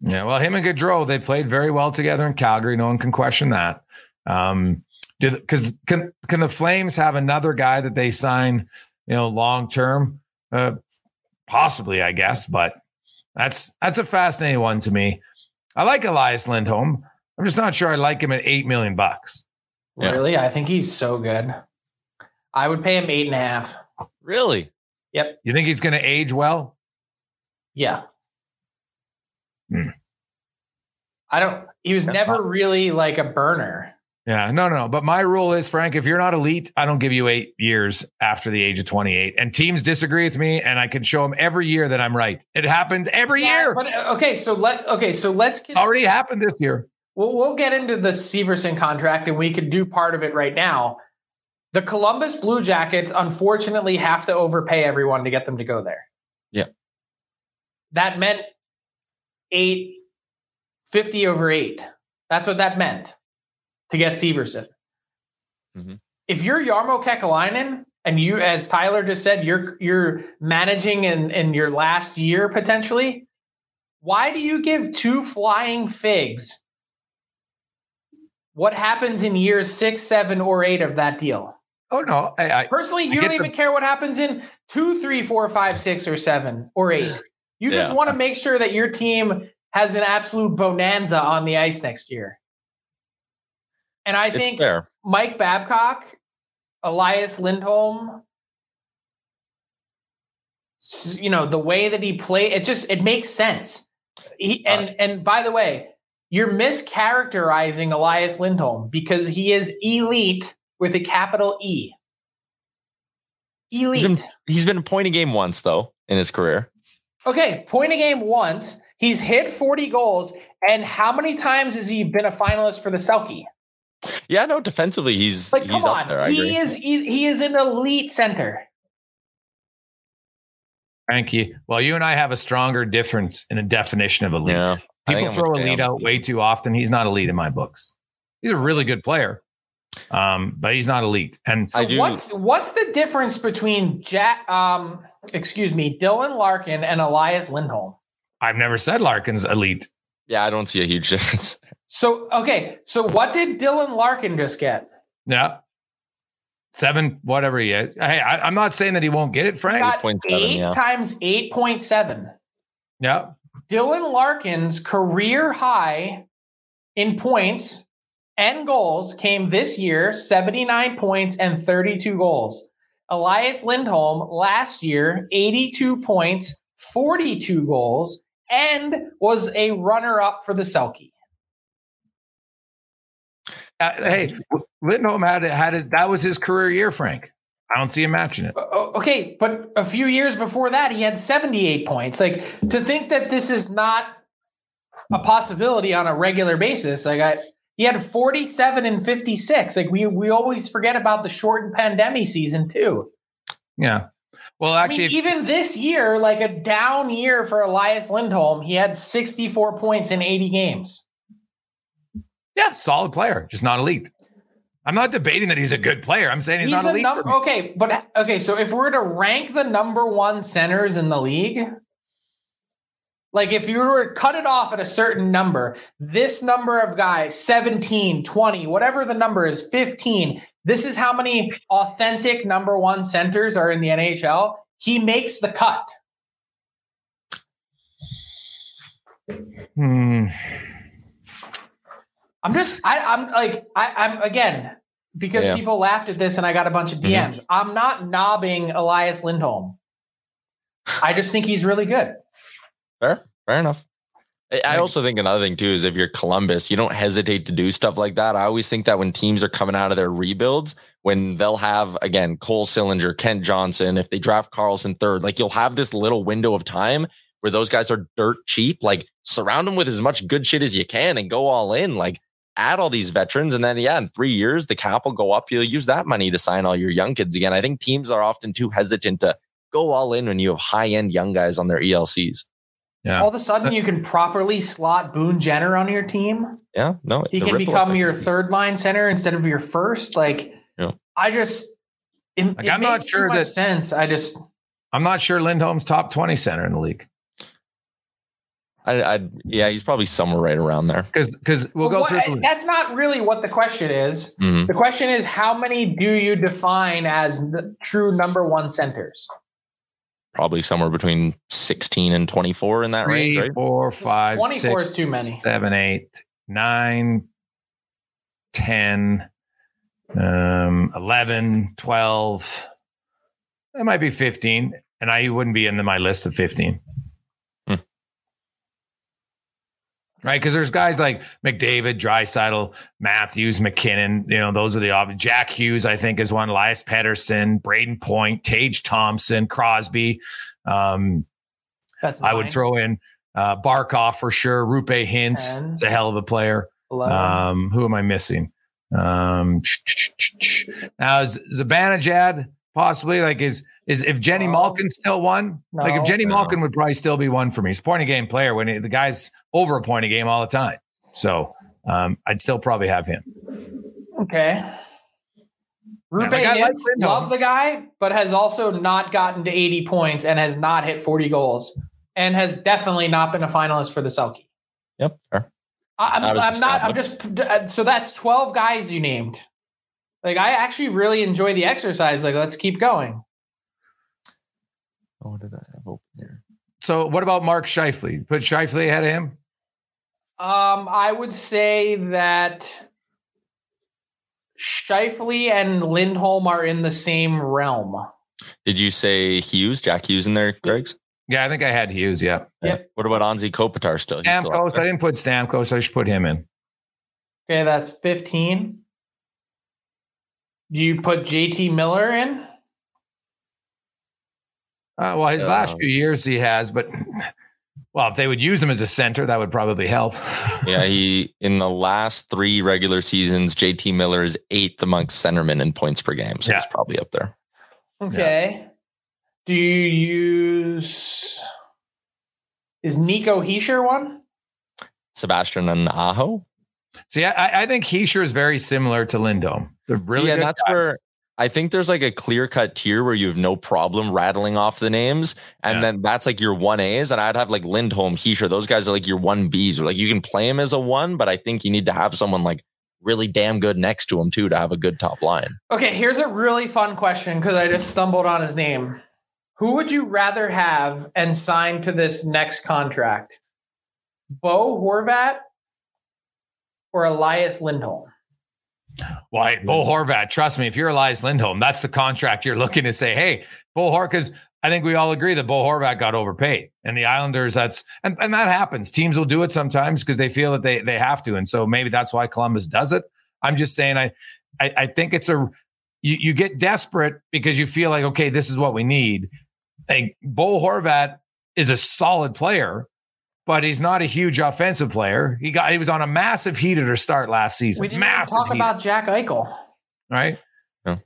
Yeah, well, him and Gaudreau, they played very well together in Calgary. No one can question that. Um, because can can the Flames have another guy that they sign, you know, long term Uh, possibly, I guess, but that's that's a fascinating one to me. I like Elias Lindholm. I'm just not sure I like him at eight million bucks. Yeah. Really? I think he's so good. I would pay him eight and a half. Really? Yep. You think he's going to age well? Yeah. Hmm. I don't. He was never really like a burner. Yeah, no, no, no. But my rule is, Frank, if you're not elite, I don't give you eight years after the age of 28. And teams disagree with me, and I can show them every year that I'm right. It happens every Yeah, year. But uh, okay, so let okay, so let's it's already happened this year. We'll, we'll get into the Severson contract and we could do part of it right now. The Columbus Blue Jackets unfortunately have to overpay everyone to get them to go there. Yeah. That meant eight fifty over eight. That's what that meant to get Severson. Mhm. If you're Jarmo Kekalainen and you, as Tyler just said, you're you're managing in, in your last year potentially, why do you give two flying figs what happens in years six, seven, or eight of that deal? Oh no, I, I Personally, you I don't even the- care what happens in two, three, four, five, six, or seven, or eight. You just want to make sure that your team has an absolute bonanza on the ice next year. And I It's think fair. Mike Babcock, Elias Lindholm, you know, the way that he played, it just it makes sense. He, and and by the way, you're mischaracterizing Elias Lindholm because he is elite with a capital E. Elite. He's been he's been a point a game once though in his career. Okay, point a game once. He's hit 40 goals. And how many times has he been a finalist for the Selke? Yeah, no, defensively he's Like, he's come up on. there. I he agree. is he, he is an elite center. thank you. Well, you and I have a stronger difference in a definition of elite. Yeah. People throw with elite out way too often. He's not elite in my books. He's a really good player, um, but he's not elite. And I do- What's what's the difference between Jack um excuse me, Dylan Larkin and Elias Lindholm? I've never said Larkin's elite. Yeah, I don't see a huge difference. So okay, so what did Dylan Larkin just get? Yeah. Seven, whatever he is. Hey, I, I'm not saying that he won't get it, He Frank. got 8.7, eight yeah. times eight point seven. Yeah. Dylan Larkin's career high in points and goals came this year 79 points and 32 goals. Elias Lindholm last year 82 points, 42 goals, and was a runner up for the Selke. Uh, hey, Lindholm had had his that was his career year, Frank. I don't see him matching it. Okay, but a few years before that, he had 78 points. Like to think that this is not a possibility on a regular basis. Like I, he had 47 and 56. Like we we always forget about the shortened pandemic season too. Yeah. Well, I actually, mean, even this year, like a down year for Elias Lindholm, he had 64 points in 80 games. yeah, solid player, just not elite. I'm not debating that he's a good player. I'm saying he's, not a elite. num- okay, but okay, so if we're to rank the number one centers in the league, like if you were to cut it off at a certain number, this number of guys, 17, 20, whatever the number is, 15, this is how many authentic number one centers are in the NHL. He makes the cut. Hmm. I'm just, I, I'm like, I, I'm again because Yeah. people laughed at this and I got a bunch of. DMs. I'm not knobbing Elias Lindholm. I just think he's really good. Fair, fair enough. I- also think another thing too is if you're Columbus, you don't hesitate to do stuff like that. I always think that when teams are coming out of their rebuilds, when they'll have again Cole Sillinger, Kent Johnson, if they draft Carlson third, like you'll have this little window of time where those guys are dirt cheap. Like surround them with as much good shit as you can and go all in. Like add all these veterans, and then yeah, in three years the cap will go up. You'll use that money to sign all your young kids again. I think teams are often too hesitant to go all in when you have high end young guys on their ELCs. Yeah. All of a sudden, you can properly slot Boone Jenner on your team. Yeah, no, He can ripple become your third line center instead of your first. Like, Yeah. I just, it, Like, it I'm not makes sure too much that- sense. I just, I'm not sure Lindholm's top 20 center in the league I, I, yeah, he's probably somewhere right around there. because because we'll But go what- through. The, That's not really what the question is. Mhm. The question is, how many do you define as the true number one centers? Probably somewhere between 16 and 24 in that Three, range, right? four, five, 24 is too many. seven, eight, nine, 10, um, 11, 12. That might be 15. And I wouldn't be in my list of 15. Hmm. Right. Cause there's guys like McDavid, Draisaitl, Matthews, MacKinnon. You know, those are the obvious. Jack Hughes, I think, is one. Elias Pettersson, Brayden Point, Tage Thompson, Crosby. Um, That's I would throw in uh, Barkov for sure. Roope Hintz, Ten. it's a hell of a player. Um, who am I missing? Um, now is Zibanejad possibly like is is if Jenny No. Malkin still one? like if Jenny No. Malkin would probably still be one for me. He's a point a game player when he, the guy's over a point a game all the time. So um, I'd still probably have him. Okay. Roope like, I like Hintz, love the guy, but has also not gotten to 80 points and has not hit 40 goals and has definitely not been a finalist for the Selke. Yep. Fair. I- I'm, Out I'm not, I'm just, uh, so that's 12 guys you named. Like, I actually really enjoy the exercise. Like, let's keep going. Oh, did I have open here? So what about Mark Scheifele? Put Scheifele ahead of him. Um, I would say that Scheifele and Lindholm are in the same realm. Did you say Hughes, Jack Hughes in there, Greg's? Yeah, I think I had Hughes. Yeah, Yep. What about Anze Kopitar still? He's still Stamkos. I didn't put Stamkos. I should put him in. Okay, that's 15. Do you put JT Miller in? Uh, well, his last Um, few years he has, but well, if they would use him as a center, that would probably help. yeah, he in the last three regular seasons, JT Miller is eighth amongst centermen in points per game. So Yeah. he's probably up there. Okay. Do you use is Nico Hischier one? Sebastian and Aho. See, I, I think Hischier is very similar to Lindholm. They're really See, and good that's guys. where I think there's like a clear cut tier where you have no problem rattling off the names. And Yeah. then that's like your one A's. And I'd have like Lindholm, Hischier. Those guys are like your one B's. Or like you can play him as a one, but I think you need to have someone like really damn good next to him too to have a good top line. Okay, here's a really fun question because I just stumbled on his name. Who would you rather have and sign to this next contract? Bo Horvat or Elias Lindholm? Why, Bo Horvat, trust me, if you're Elias Lindholm, that's the contract you're looking to say, hey, Bo Horvat, because I think we all agree that Bo Horvat got overpaid. And the Islanders, that's and, and that happens. Teams will do it sometimes because they feel that they they have to. And so maybe that's why Columbus does it. I'm just saying I I, I think it's a you, you get desperate because you feel like, okay, this is what we need. Like Bo Horvat is a solid player, but he's not a huge offensive player. He got he was on a massive heater to start last season. We didn't massive talk heater about Jack Eichel. right? Yeah.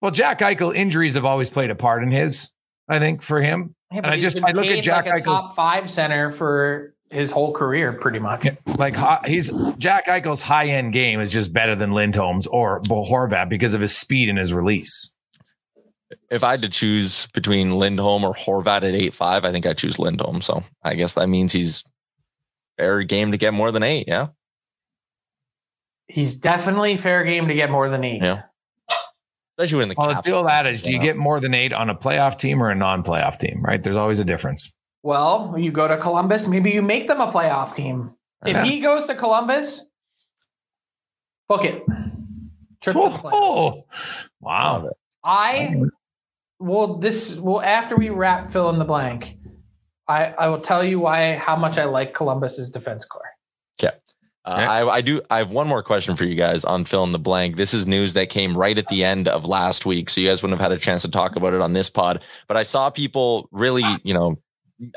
Well, Jack Eichel injuries have always played a part in his. I think for him, Yeah, And I just- I look at paid Jack like a Eichel's- top five center for his whole career, pretty much. like uh, he's Jack Eichel's high end game is just better than Lindholm's or Bo Horvat because of his speed and his release. If I had to choose between Lindholm or Horvat at eight five, I think I choose Lindholm. So I guess that means he's fair game to get more than eight. Yeah. He's definitely fair game to get more than eight. Yeah. Especially when the Well, the old adage: Do you get more than eight on a playoff team or a non-playoff team? Right? There's always a difference. Well, you go to Columbus, maybe you make them a playoff team. If he goes to Columbus, book it. Trip to the playoffs. Oh, wow! I will this well after we wrap fill in the blank. I, I will tell you why how much I like Columbus's defense core. Okay. Uh, Okay. I, I do. I have one more question for you guys on fill in the blank. This is news that came right at the end of last week, so you guys wouldn't have had a chance to talk about it on this pod. But I saw people really, you know,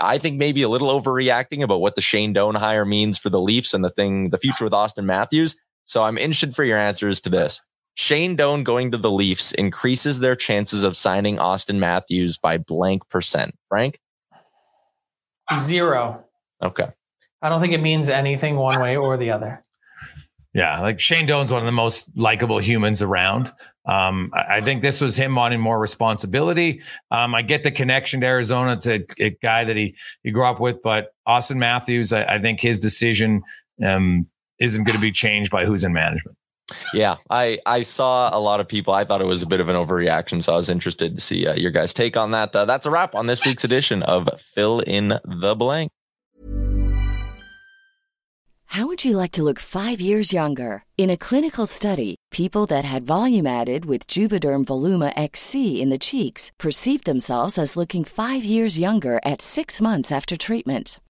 I think maybe a little overreacting about what the Shane Doan hire means for the Leafs and the thing, the future with Auston Matthews. So I'm interested for your answers to this. Shane Doan going to the Leafs increases their chances of signing Auston Matthews by blank percent. Frank, Zero. okay. I don't think it means anything one way or the other. Yeah, like Shane Doan's one of the most likable humans around. Um, I, I think this was him wanting more responsibility. Um, I get the connection to Arizona. It's a, a guy that he he grew up with, but Auston Matthews, I, I think his decision um, isn't going to be changed by who's in management. Yeah, I I saw a lot of people. I thought it was a bit of an overreaction, so I was interested to see uh, your guys' take on that. Uh, that's a wrap on this week's edition of Fill in the Blank. How would you like to look five years younger? In a clinical study, people that had volume added with Juvederm Voluma XC in the cheeks perceived themselves as looking five years younger at six months after treatment.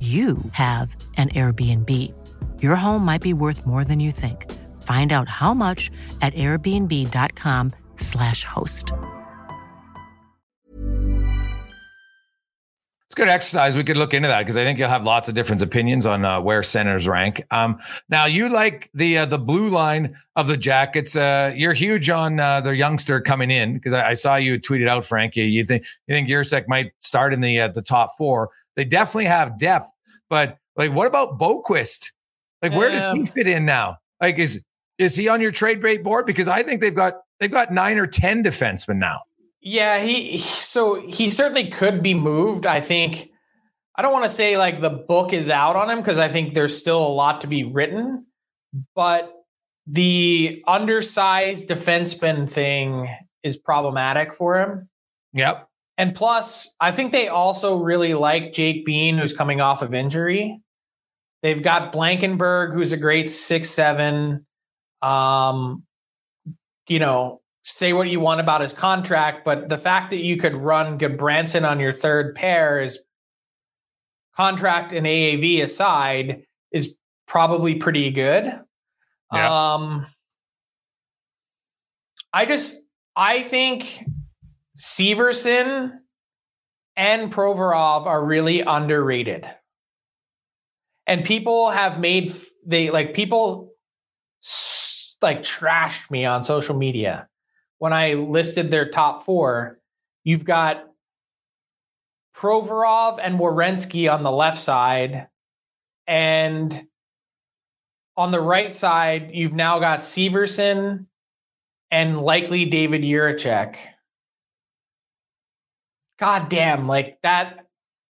you have an Airbnb. Your home might be worth more than you think. Find out how much at airbnb.com/slash host. It's good exercise. We could look into that because I think you'll have lots of different opinions on uh, where centers rank. Um, now, you like the uh, the blue line of the Jackets. Uh, you're huge on uh, the youngster coming in because I, I, saw you tweeted out, Frankie. You think you think Jiricek might start in the uh, the top four? They definitely have depth, but like, what about Boqvist? Like, where does he fit in now? Like, is is he on your trade rate board? Because I think they've got they've got nine or ten defensemen now. Yeah, he so he certainly could be moved. I think I don't want to say like the book is out on him because I think there's still a lot to be written, but the undersized defenseman thing is problematic for him. Yep. And plus, I think they also really like Jake Bean, who's coming off of injury. They've got Blankenburg, who's a great six seven. Um, you know, say what you want about his contract, but the fact that you could run Gudbranson on your third pair is contract and AAV aside is probably pretty good. Yeah. Um, I just I think Severson and Provorov are really underrated. And people have made they like people like trashed me on social media when I listed their top four, you've got Provorov and Werenski on the left side. And on the right side, you've now got Severson and likely David Jiricek. God damn, like that.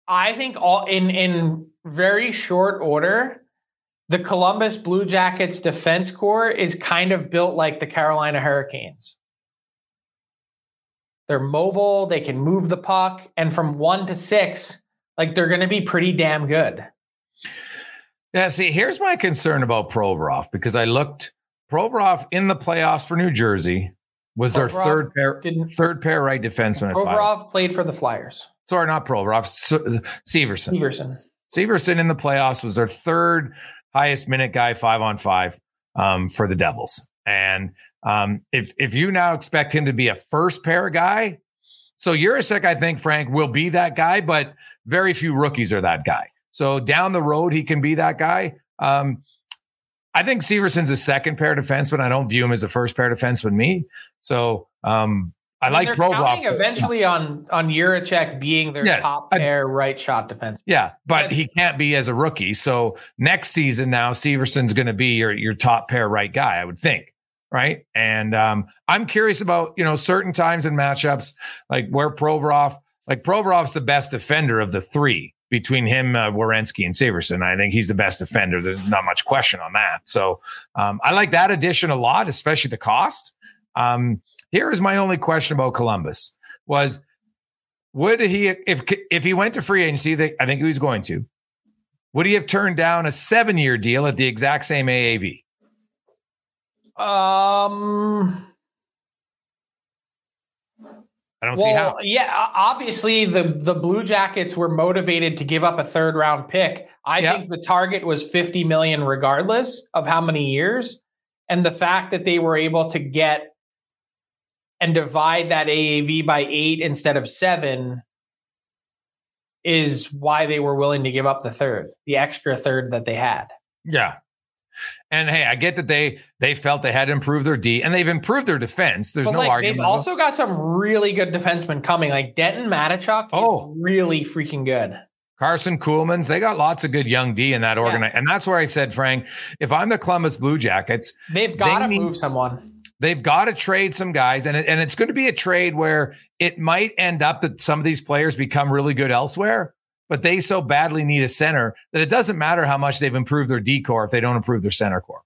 I think all in in very short order, the Columbus Blue Jackets defense core is kind of built like the Carolina Hurricanes. They're mobile, they can move the puck, and from one to six, like they're going to be pretty damn good. Yeah, see, here's my concern about Provorov because I looked Provorov in the playoffs for New Jersey was Provorov their third pair third pair right defenseman. Provorov played for the Flyers. Sorry, not Provorov. Severson. Severson. Severson in the playoffs was their third highest minute guy, five on five, um, for the Devils. And um, if if you now expect him to be a first pair guy, so Jiricek, I think Frank will be that guy, but very few rookies are that guy. So down the road, he can be that guy. Um, I think Severson's a second pair defenseman. I don't view him as a first pair defenseman. Me, so um, I, like they're Provorov. counting eventually on on Jiricek being their Yes, top I- pair right shot defense. Yeah, but But- he can't be as a rookie. So next season now, Severson's going to be your your top pair right guy, I would think. Right. And um, I'm curious about, you know, certain times in matchups, like where Provorov, like Provorov's the best defender of the three between him, uh, Werenski, and Severson. I think he's the best defender. There's not much question on that. So um, I like that addition a lot, especially the cost. Um, here is my only question about Columbus was would he if if he went to free agency, I think he was going to, would he have turned down a seven year deal at the exact same AAV? Um. I don't see Well, how. yeah, obviously the the Blue Jackets were motivated to give up a third round pick. I Yeah. think the target was 50 million regardless of how many years. And the fact that they were able to get and divide that AAV by 8 instead of 7 is why they were willing to give up the third, the extra third that they had. Yeah. And hey, I get that they they felt they had to improve their D and they've improved their defense. There's but no like, argument. they've also got some really good defensemen coming. Like Denton Mateychuk Oh. is really freaking good. Corson Ceulemans, they got lots of good young D in that organi And that's where I said, Frank, if I'm the Columbus Blue Jackets, They've got to need- move someone. they've got to trade some guys. And, it, and it's going to be a trade where it might end up that some of these players become really good elsewhere, but they so badly need a center that it doesn't matter how much they've improved their decor if they don't improve their center core.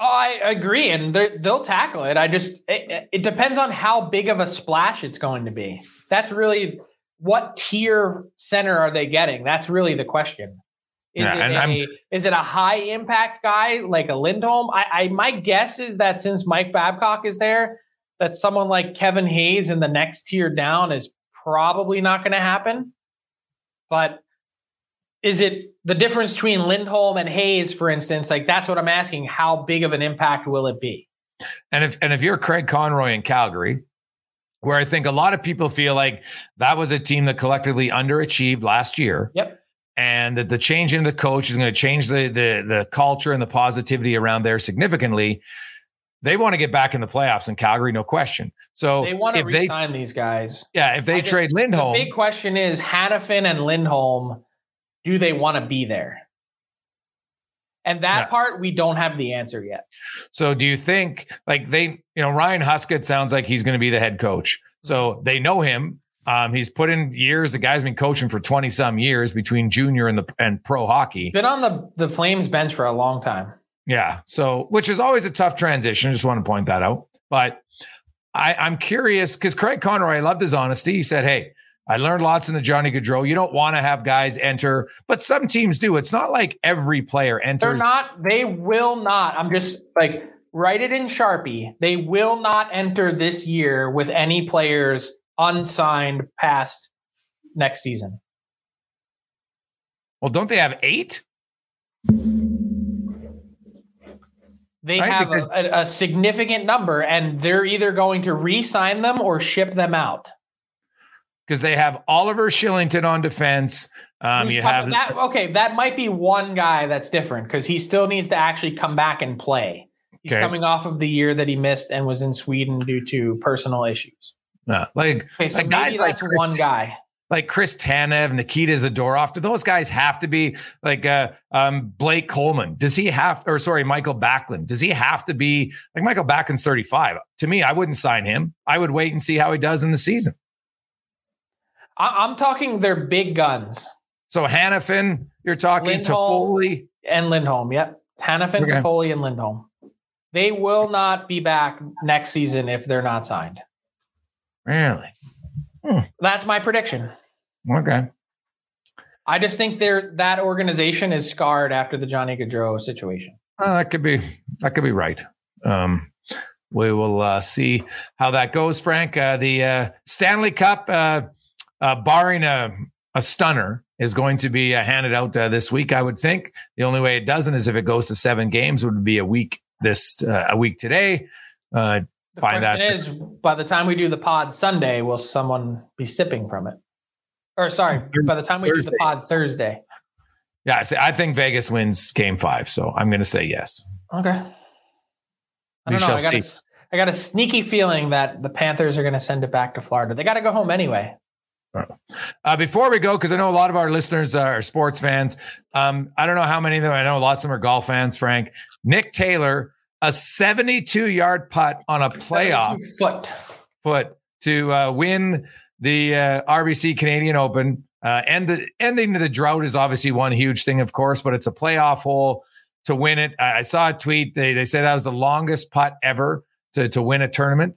Oh, I agree, and they're- they'll tackle it. I just it, it depends on how big of a splash it's going to be. That's really what tier center are they getting? That's really the question. Is Yeah, it I'm- a is it a high impact guy like a Lindholm? I, I my guess is that since Mike Babcock is there, that someone like Kevin Hayes in the next tier down is probably not going to happen. But is it the difference between Lindholm and Hayes, for instance? Like that's what I'm asking. How big of an impact will it be? And if and if you're Craig Conroy in Calgary, where I think a lot of people feel like that was a team that collectively underachieved last year, Yep. and that the change in the coach is going to change the the the culture and the positivity around there significantly. They want to get back in the playoffs in Calgary, no question. So They want to if they resign these guys. yeah, if they trade Lindholm, The big question is Hanifin and Lindholm, do they want to be there? And that part we don't have the answer yet. So do you think like they, you know, Ryan Huskett sounds like he's going to be the head coach. So they know him. Um, he's put in years. The guy's been coaching for 20 some years between junior and the and pro hockey. Been on the the Flames bench for a long time. Yeah. So which is always a tough transition. I just want to point that out. But I, I'm curious because Craig Conroy, I loved his honesty. He said, Hey, I learned lots in the Johnny Gaudreau. You don't want to have guys enter, but some teams do. It's not like every player enters. They're not, they will not. I'm just like write it in Sharpie. They will not enter this year with any players unsigned past next season. well, don't they have eight? They Right, have a, a, a significant number, and they're either going to re-sign them or ship them out. Because they have Oliver Kylington on defense. Um, you have that, okay. That might be one guy that's different because he still needs to actually come back and play. He's Okay. coming off of the year that he missed and was in Sweden due to personal issues. uh, like Okay, so like guys like one guy. Like Chris Tanev, Nikita Zadorov. Do those guys have to be like uh, um, Blake Coleman? Does he have, or sorry, Michael Backlund? Does he have to be like Michael Backlund's 35? To me, I wouldn't sign him. I would wait and see how he does in the season. I, I'm talking their big guns So Hanifin, you're talking Lindholm. Toffoli. and Lindholm. Yep, Hanifin, Okay. Toffoli, and Lindholm. They will not be back next season if they're not signed. Really? That's my prediction. Okay. I just think they're that organization is scarred after the Johnny Gaudreau situation. Uh, that could be that could be right. Um, we will uh, see how that goes, Frank. Uh, the uh, Stanley Cup, uh, uh, barring a, a stunner, is going to be uh, handed out uh, this week. I would think the only way it doesn't is if it goes to seven games. Would be a week this uh, a week today. The Find question that- is, by the time we do the pod Sunday, will someone be sipping from it? Or sorry, by the time we do the pod Thursday, Yeah, I think Vegas wins game five. So I'm going to say yes. Okay. I don't know. I got, a, I got a sneaky feeling that the Panthers are going to send it back to Florida. They got to go home anyway. Uh, before we go, because I know a lot of our listeners are sports fans. Um, I don't know how many of them. I know lots of them are golf fans. Frank, Nick Taylor, a 72 yard putt on a playoff foot foot to uh, win the uh, RBC Canadian Open. Uh, and the ending of the drought is obviously one huge thing, of course, but it's a playoff hole to win it. I, I saw a tweet. They they said that was the longest putt ever to to win a tournament.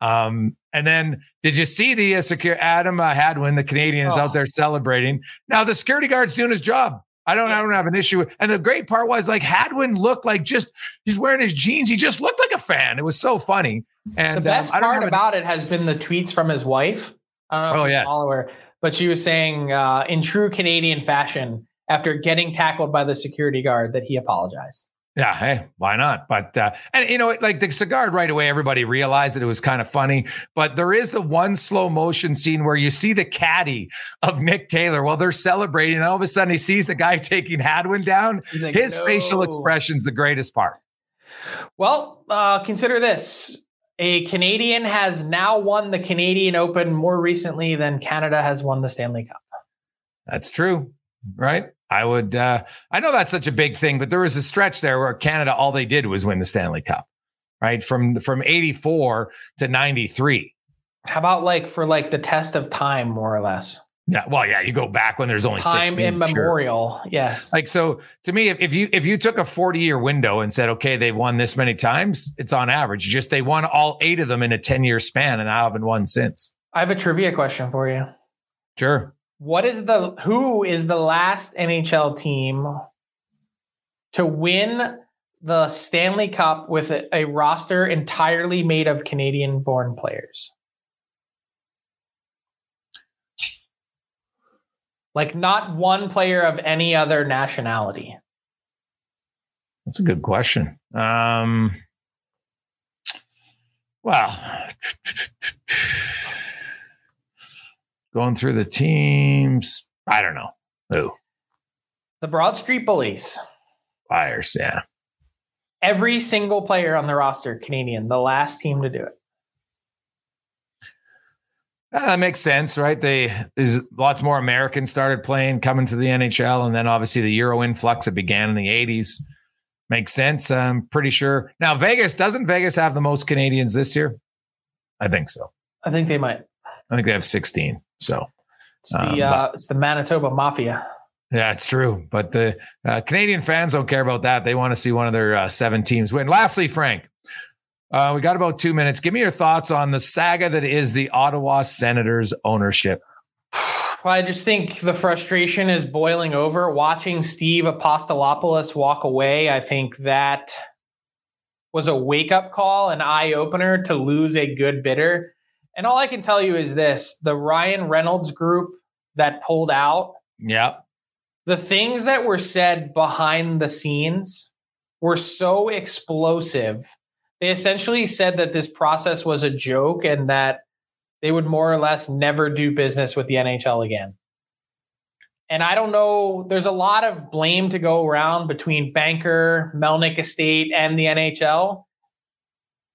Um, and then did you see the uh, secure Adam uh, Hadwin, the Canadian, is oh. out there celebrating? Now the security guard's doing his job. I don't, yeah. I don't have an issue. And the great part was like Hadwin looked like just he's wearing his jeans. He just looked like a fan. It was so funny. And the best um, part about it has been the tweets from his wife. I don't know. Oh yeah, follower, but she was saying uh, in true Canadian fashion after getting tackled by the security guard that he apologized. Yeah, hey, why not? But uh, and you know, like the cigar right away, everybody realized that it was kind of funny. But there is the one slow motion scene where you see the caddy of Nick Taylor while they're celebrating, and all of a sudden he sees the guy taking Hadwin down. Like, His no. facial expression's the greatest part. Well, uh, consider this: a Canadian has now won the Canadian Open more recently than Canada has won the Stanley Cup. That's true, right? I would. Uh, I know that's such a big thing, but there was a stretch there where Canada all they did was win the Stanley Cup, right? From from eighty four to ninety three. How about like for like the test of time, more or less? Yeah, well, yeah, you go back when there's only time 16, immemorial. Sure. Yes. Like so, to me, if, if you if you took a 40 year window and said, okay, they've won this many times, it's on average. Just they won all eight of them in a 10 year span, and I haven't won since. I have a trivia question for you. Sure. What is the who is the last NHL team to win the Stanley Cup with a, a roster entirely made of Canadian born players? Like not one player of any other nationality. That's a good question. Um, well, Going through the teams. I don't know. Who? The Broad Street Bullies. Flyers, yeah. Every single player on the roster, Canadian, the last team to do it. Uh, that makes sense, right? They there's lots more Americans started playing, coming to the NHL, and then obviously the Euro influx that began in the '80s makes sense. I'm pretty sure. Now Vegas doesn't Vegas have the most Canadians this year? I think so. I think they might. I think they have 16. So it's the um, uh, it's the Manitoba Mafia. Yeah, it's true. But the uh, Canadian fans don't care about that. They want to see one of their uh, seven teams win. Lastly, Frank, uh, we got about two minutes. Give me your thoughts on the saga that is the Ottawa Senators ownership. I just think the frustration is boiling over. Watching Steve Apostolopoulos walk away, I think that was a wake up call, an eye opener to lose a good bidder. And all I can tell you is this the Ryan Reynolds group that pulled out. Yeah. The things that were said behind the scenes were so explosive. They essentially said that this process was a joke and that they would more or less never do business with the NHL again. And I don't know, there's a lot of blame to go around between Banker, Melnyk Estate, and the NHL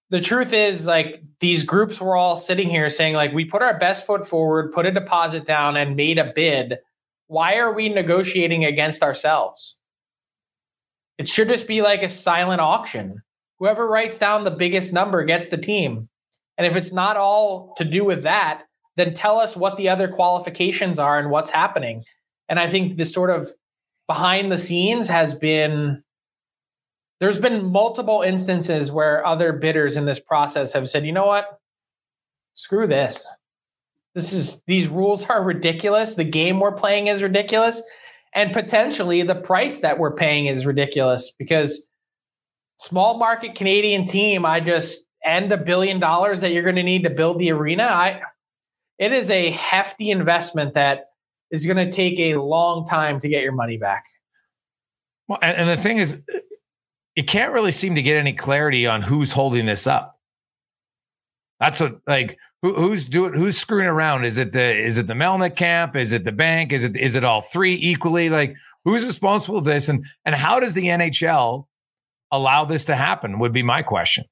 the truth is like these groups were all sitting here saying like we put our best foot forward put a deposit down and made a bid. Why are we negotiating against ourselves? It should just be like a silent auction. Whoever writes down the biggest number gets the team. And if it's not all to do with that then tell us what the other qualifications are and what's happening. And i think this sort of behind the scenes has been there's been multiple instances where other bidders in this process have said, you know what? Screw this. This is these rules are ridiculous. The game we're playing is ridiculous. And potentially the price that we're paying is ridiculous because small market Canadian team, I just end a billion dollars that you're going to need to build the arena. I it is a hefty investment that is going to take a long time to get your money back. Well, and, and the thing is, you can't really seem to get any clarity on who's holding this up. That's what like who, who's doing who's screwing around? Is it the is it the Melnyk camp? Is it the bank? Is it is it all three equally? Like Who's responsible for this? And and how does the NHL allow this to happen? Would be my question.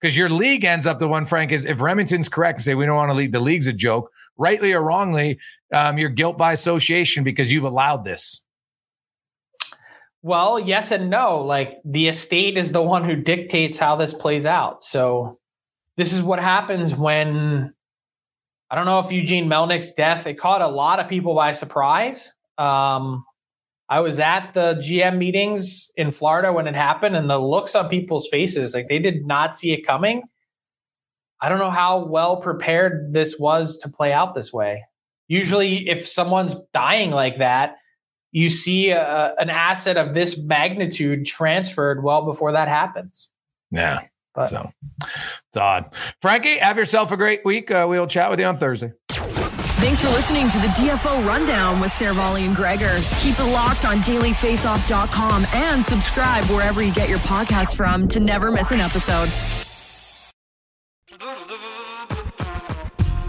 Because your league ends up the one, Frank, is if Remington's correct and say we don't want to lead, the league's a joke, rightly or wrongly, um, you're guilt by association because you've allowed this. Well, yes and no. Like the estate is the one who dictates how this plays out. So this is what happens when I don't know if Eugene Melnyk's death it caught a lot of people by surprise. Um, I was at the GM meetings in Florida when it happened, and the looks on people's faces like they did not see it coming. I don't know how well prepared this was to play out this way. Usually, if someone's dying like that, you see a, an asset of this magnitude transferred well before that happens. Yeah. But, so it's odd. Frankie, have yourself a great week. Uh, we'll chat with you on Thursday. Thanks for listening to the DFO Rundown with Seravalli and Gregor. Keep it locked on dailyfaceoff.com and subscribe wherever you get your podcasts from to never miss an episode.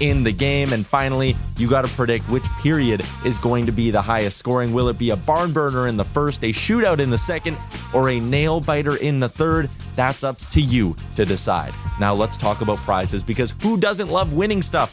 in the game. And finally, you got to predict which period is going to be the highest scoring. Will it be a barn burner in the first, a shootout in the second, or a nail biter in the third? That's up to you to decide. Now let's talk about prizes because who doesn't love winning stuff?